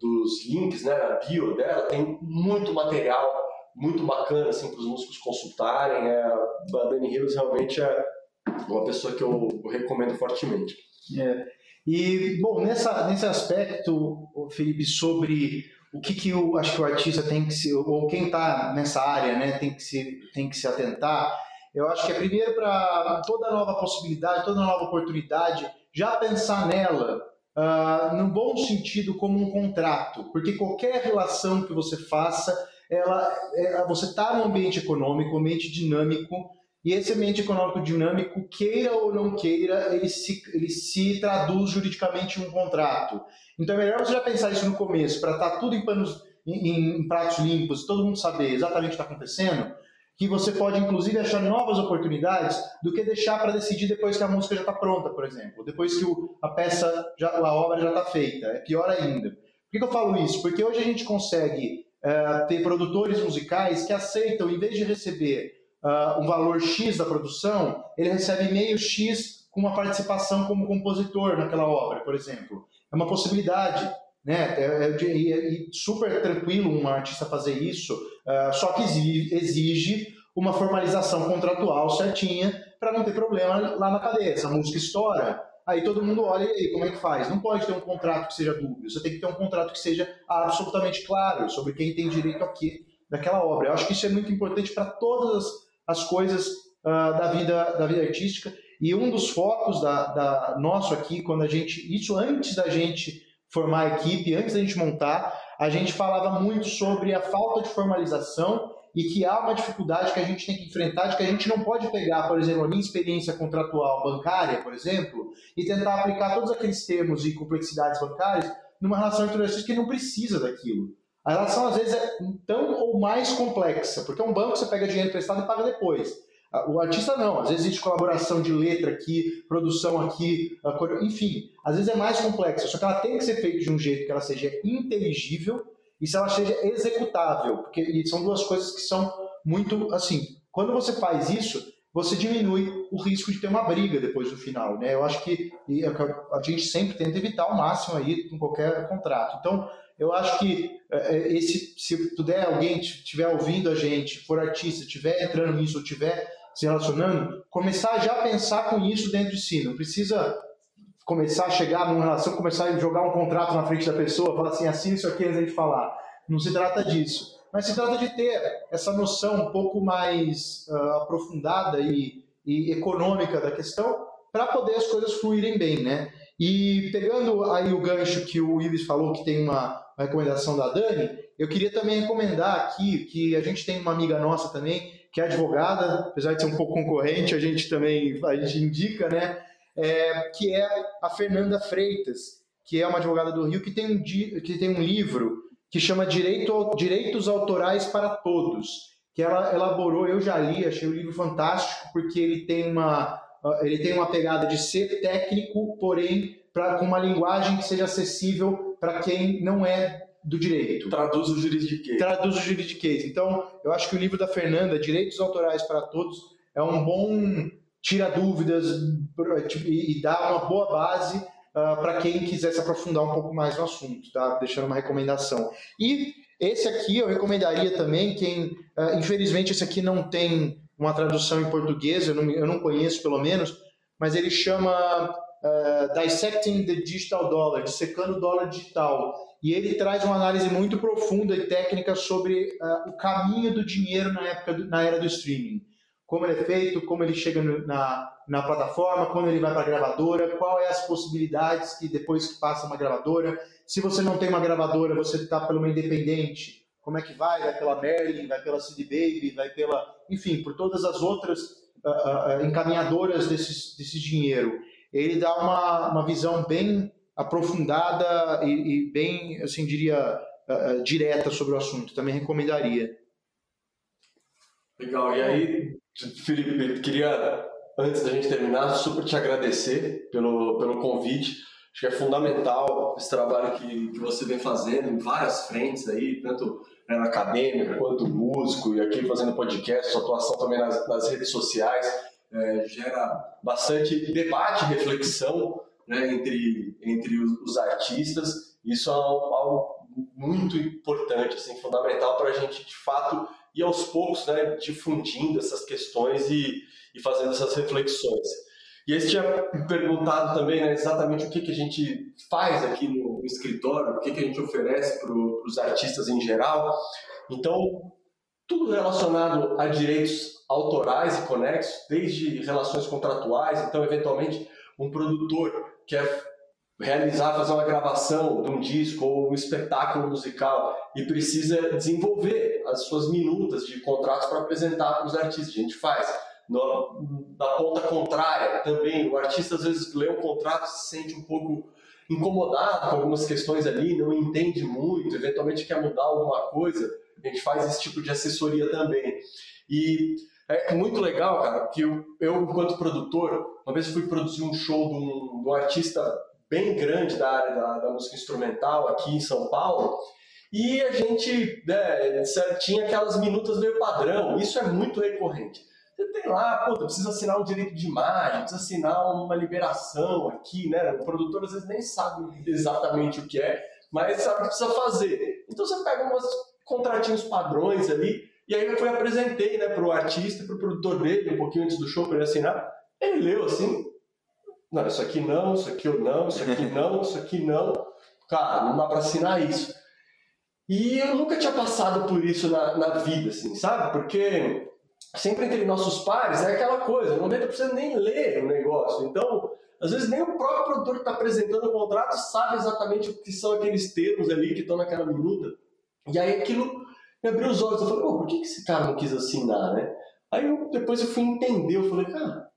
dos links, né, na bio dela, tem muito material muito bacana assim, para os músicos consultarem. É, a Dani Ribas realmente é uma pessoa que eu recomendo fortemente. É. E, bom, nessa, nesse aspecto, Felipe, sobre o que, que eu acho que o artista tem que se, ou quem está nessa área, né, tem que se, tem que se atentar, eu acho que é primeiro para toda nova possibilidade, toda nova oportunidade, já pensar nela uh, no bom sentido como um contrato, porque qualquer relação que você faça, ela, é, você está num ambiente econômico, um ambiente dinâmico, e esse ambiente econômico dinâmico, queira ou não queira, ele se, ele se traduz juridicamente em um contrato. Então é melhor você já pensar isso no começo, para estar tá tudo em, panos, em, em pratos limpos, todo mundo saber exatamente o que está acontecendo, que você pode inclusive achar novas oportunidades do que deixar para decidir depois que a música já está pronta, por exemplo, depois que o, a peça, já, a obra já está feita. É pior ainda. Por que, que eu falo isso? Porque hoje a gente consegue é, ter produtores musicais que aceitam, em vez de receber uh, um valor X da produção, ele recebe meio X com uma participação como compositor naquela obra, por exemplo. É uma possibilidade. Né? É, é, é, é super tranquilo um artista fazer isso, uh, só que exige uma formalização contratual certinha para não ter problema lá na cadeia. Essa música estoura, aí todo mundo olha e aí, como é que faz? Não pode ter um contrato que seja dúbio, você tem que ter um contrato que seja absolutamente claro sobre quem tem direito aqui daquela obra. Eu acho que isso é muito importante para todas as coisas uh, da vida da vida artística e um dos focos da, da nosso aqui quando a gente isso antes da gente formar a equipe, antes da gente montar, a gente falava muito sobre a falta de formalização e que há uma dificuldade que a gente tem que enfrentar, de que a gente não pode pegar, por exemplo, a minha experiência contratual bancária, por exemplo, e tentar aplicar todos aqueles termos e complexidades bancárias numa relação entre artistas que não precisa daquilo. A relação, às vezes, é tão ou mais complexa, porque um banco você pega dinheiro emprestado e paga depois. O artista não, às vezes existe colaboração de letra aqui, produção aqui, enfim, às vezes é mais complexa, só que ela tem que ser feita de um jeito que ela seja inteligível e se ela seja executável, porque são duas coisas que são muito assim. Quando você faz isso, você diminui o risco de ter uma briga depois do final, né? Eu acho que é a gente sempre tenta evitar ao máximo aí em qualquer contrato. Então, eu acho que é, é, esse, se puder alguém estiver ouvindo a gente, for artista, estiver entrando nisso, ou estiver se relacionando, começar já a pensar com isso dentro de si. Não precisa começar a chegar numa relação, começar a jogar um contrato na frente da pessoa, falar assim, assina isso aqui antes de falar. Não se trata disso. Mas se trata de ter essa noção um pouco mais uh, aprofundada e, e econômica da questão para poder as coisas fluírem bem, né? E pegando aí o gancho que o Ives falou, que tem uma, uma recomendação da Dani, eu queria também recomendar aqui que a gente tem uma amiga nossa também, que é advogada, apesar de ser um pouco concorrente, a gente também a gente indica, né? é, que é a Fernanda Freitas, que é uma advogada do Rio, que tem um, que tem um livro que chama Direito, Direitos Autorais para Todos, que ela elaborou, eu já li, achei o livro fantástico, porque ele tem uma, ele tem uma pegada de ser técnico, porém com uma linguagem que seja acessível para quem não é do direito. Traduz o juridiquês. Traduz o juridiquês. Então, eu acho que o livro da Fernanda, Direitos Autorais para Todos, é um bom tira dúvidas tipo, e dá uma boa base uh, ah, para quem quiser se aprofundar um pouco mais no assunto, tá? Deixando uma recomendação. E esse aqui eu recomendaria também quem, uh, infelizmente esse aqui não tem uma tradução em português, eu não, eu não conheço pelo menos, mas ele chama uh, Dissecting the Digital Dollar, dissecando o dólar digital. E ele traz uma análise muito profunda e técnica sobre o caminho do dinheiro na época do, na era do streaming como ele é feito, como ele chega na, na plataforma, quando ele vai para a gravadora, qual é as possibilidades que depois que passa uma gravadora. Se você não tem uma gravadora, você está pela uma independente, como é que vai? Vai pela Merlin, vai pela CD Baby, vai pela, enfim, por todas as outras uh, uh, encaminhadoras desse dinheiro. Ele dá uma, uma visão bem aprofundada e, e bem, assim, diria, uh, direta sobre o assunto. Também recomendaria. Legal. E aí, Felipe, queria, antes da gente terminar, super te agradecer pelo, pelo convite. Acho que é fundamental esse trabalho que, que você vem fazendo em várias frentes aí, tanto né, na acadêmica quanto músico, e aqui fazendo podcast, sua atuação também nas, nas redes sociais, é, gera bastante debate reflexão né, entre, entre os, os artistas. Isso é algo muito importante, assim, fundamental para a gente, de fato, ir aos poucos né, difundindo essas questões e, e fazendo essas reflexões. E aí você tinha perguntado também né, exatamente o que, que a gente faz aqui no, no escritório, o que, que a gente oferece para os artistas em geral. Então, tudo relacionado a direitos autorais e conexos, desde relações contratuais, então, eventualmente, um produtor quer realizar, fazer uma gravação de um disco ou um espetáculo musical e precisa desenvolver as suas minutas de contratos para apresentar para os artistas. A gente faz no, da ponta contrária também, o artista às vezes lê um contrato se sente um pouco incomodado com algumas questões ali, não entende muito, eventualmente quer mudar alguma coisa, a gente faz esse tipo de assessoria também. E é muito legal, cara, que eu, eu enquanto produtor, uma vez fui produzir um show de um, de um artista bem grande da área da, da, música instrumental aqui em São Paulo, e a gente né, tinha aquelas minutas meio padrão, isso é muito recorrente. Você tem lá, pô, precisa assinar um direito de imagem, precisa assinar uma liberação aqui, né? O produtor às vezes nem sabe exatamente o que é, mas sabe o que precisa fazer. Então você pega umas contratinhos padrões ali, e aí eu fui apresentei, né, pro artista, pro produtor dele, um pouquinho antes do show para ele assinar. Ele leu assim, não, isso aqui não, isso aqui eu não, isso aqui não, isso aqui não. Cara, não dá para assinar isso. E eu nunca tinha passado por isso na, na vida, assim, sabe? Porque sempre entre nossos pares é aquela coisa, não precisa nem ler o negócio. Então, às vezes nem o próprio produtor que está apresentando o contrato sabe exatamente o que são aqueles termos ali que estão naquela minuta. E aí aquilo me abriu os olhos. Eu falei, por que, esse cara não quis assinar, né? Aí eu, depois eu fui entender, eu falei, cara,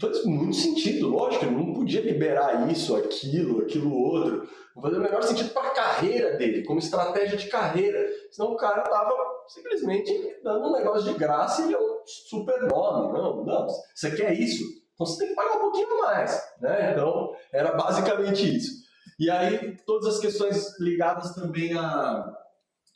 faz muito sentido, lógico, ele não podia liberar isso, aquilo, aquilo outro. Não fazia o menor sentido para a carreira dele, como estratégia de carreira. Senão o cara tava simplesmente dando um negócio de graça e ele é um super nome. Não, não, você quer isso? Então você tem que pagar um pouquinho mais. Né? Então, era basicamente isso. E aí, todas as questões ligadas também a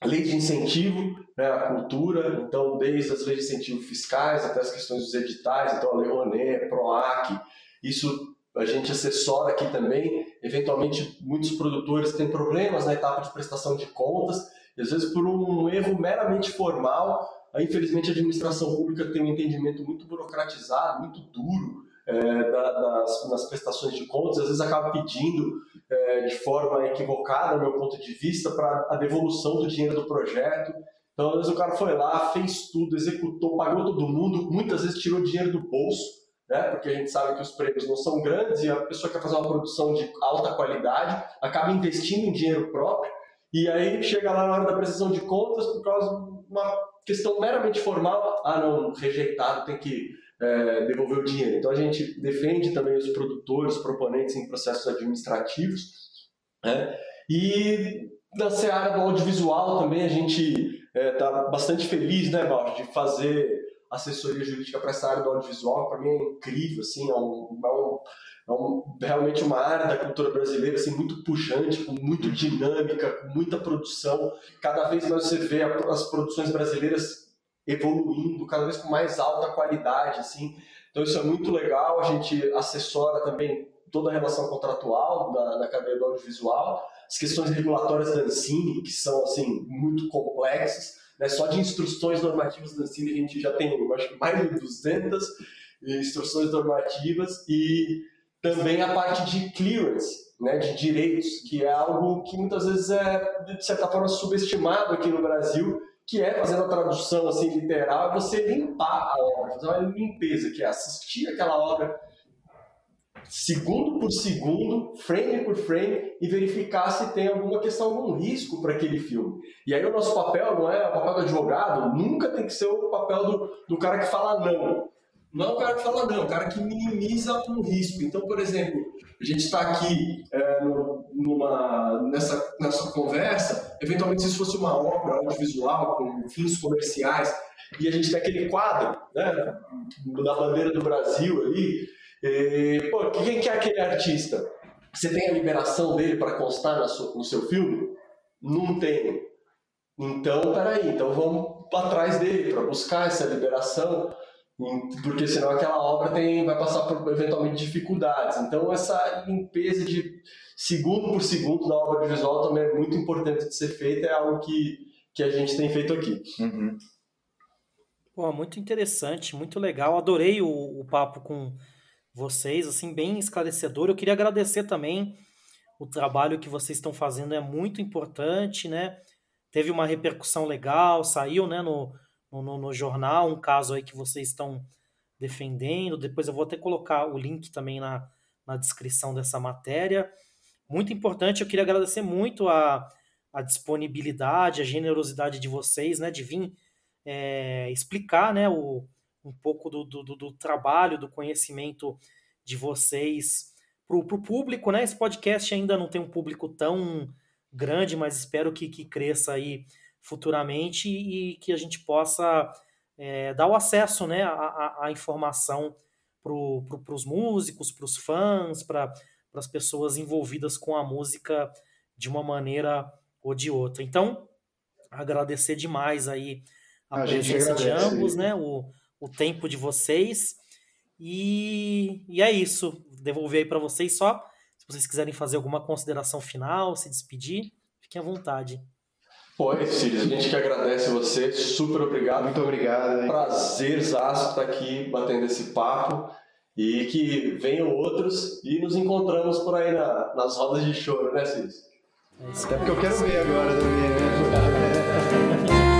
lei de incentivo né, à cultura, então desde as leis de incentivo fiscais até as questões dos editais, então a Lei Rouanet, PROAC, isso a gente assessora aqui também. Eventualmente, muitos produtores têm problemas na etapa de prestação de contas, e às vezes por um erro meramente formal, infelizmente a administração pública tem um entendimento muito burocratizado, muito duro é, das, das prestações de contas, às vezes acaba pedindo é, de forma equivocada, do meu ponto de vista, para a devolução do dinheiro do projeto. Então, às vezes o cara foi lá, fez tudo, executou, pagou todo mundo, muitas vezes tirou dinheiro do bolso, né? porque a gente sabe que os prêmios não são grandes e a pessoa quer fazer uma produção de alta qualidade, acaba investindo em dinheiro próprio, e aí chega lá na hora da prestação de contas, por causa de uma questão meramente formal, ah não, rejeitado, tem que é, devolver o dinheiro. Então a gente defende também os produtores, proponentes em processos administrativos. Né? E na seara do audiovisual também a gente está é, tá bastante feliz, né, de fazer assessoria jurídica para essa área do audiovisual. Para mim é incrível, assim, é, um, é, um, é um, realmente uma área da cultura brasileira assim, muito pujante, com muito dinâmica, com muita produção. Cada vez mais você vê as produções brasileiras evoluindo cada vez com mais alta qualidade, assim. Então isso é muito legal. A gente assessora também toda a relação contratual da, da cadeia do audiovisual, as questões regulatórias da Ancine, que são assim muito complexas. Né? Só de instruções normativas da Ancine a gente já tem, acho mais de 200 instruções normativas e também a parte de clearance, né, de direitos, que é algo que muitas vezes é de certa forma subestimado aqui no Brasil que é, fazendo a tradução assim literal, é você limpar a obra, fazer uma limpeza, que é assistir aquela obra segundo por segundo, frame por frame, e verificar se tem alguma questão, algum risco para aquele filme. E aí o nosso papel não é o papel do advogado, nunca tem que ser o papel do, do cara que fala não. Não é o cara que fala não, é o cara que minimiza um risco. Então, por exemplo, a gente está aqui é, numa, nessa, nessa conversa, eventualmente se isso fosse uma obra audiovisual com fins comerciais, e a gente tem aquele quadro né, da bandeira do Brasil ali, e, pô, quem que é aquele artista? Você tem a liberação dele para constar no seu filme? Não tem. Então, peraí, então vamos atrás dele para buscar essa liberação, porque senão aquela obra tem, vai passar por eventualmente dificuldades. Então, essa limpeza de segundo por segundo da obra visual também é muito importante de ser feita, é algo que, que a gente tem feito aqui. Uhum. Pô, muito interessante, muito legal. Adorei o, o papo com vocês, assim, bem esclarecedor. Eu queria agradecer também o trabalho que vocês estão fazendo, é muito importante, né? Teve uma repercussão legal, saiu, né, no, no, no jornal, um caso aí que vocês estão defendendo. Depois eu vou até colocar o link também na, na descrição dessa matéria. Muito importante, eu queria agradecer muito a, a disponibilidade, a generosidade de vocês, né, de vir é, explicar né, o, um pouco do, do, do, trabalho, do conhecimento de vocês para o público. Né? Esse podcast ainda não tem um público tão grande, mas espero que, que cresça aí futuramente e que a gente possa é, dar o acesso né, à, à informação para pro, os músicos, para os fãs, para as pessoas envolvidas com a música de uma maneira ou de outra. Então, agradecer demais aí a, a presença de ambos, né? O, o tempo de vocês. E, e é isso. Devolver aí para vocês só. Se vocês quiserem fazer alguma consideração final, se despedir, fiquem à vontade. Oi, Cílio, a gente que agradece você, super obrigado. Muito obrigado. Prazerzaço estar aqui batendo esse papo e que venham outros e nos encontramos por aí na, nas rodas de choro, né, Cílio? É Até porque eu quero ver agora também, né?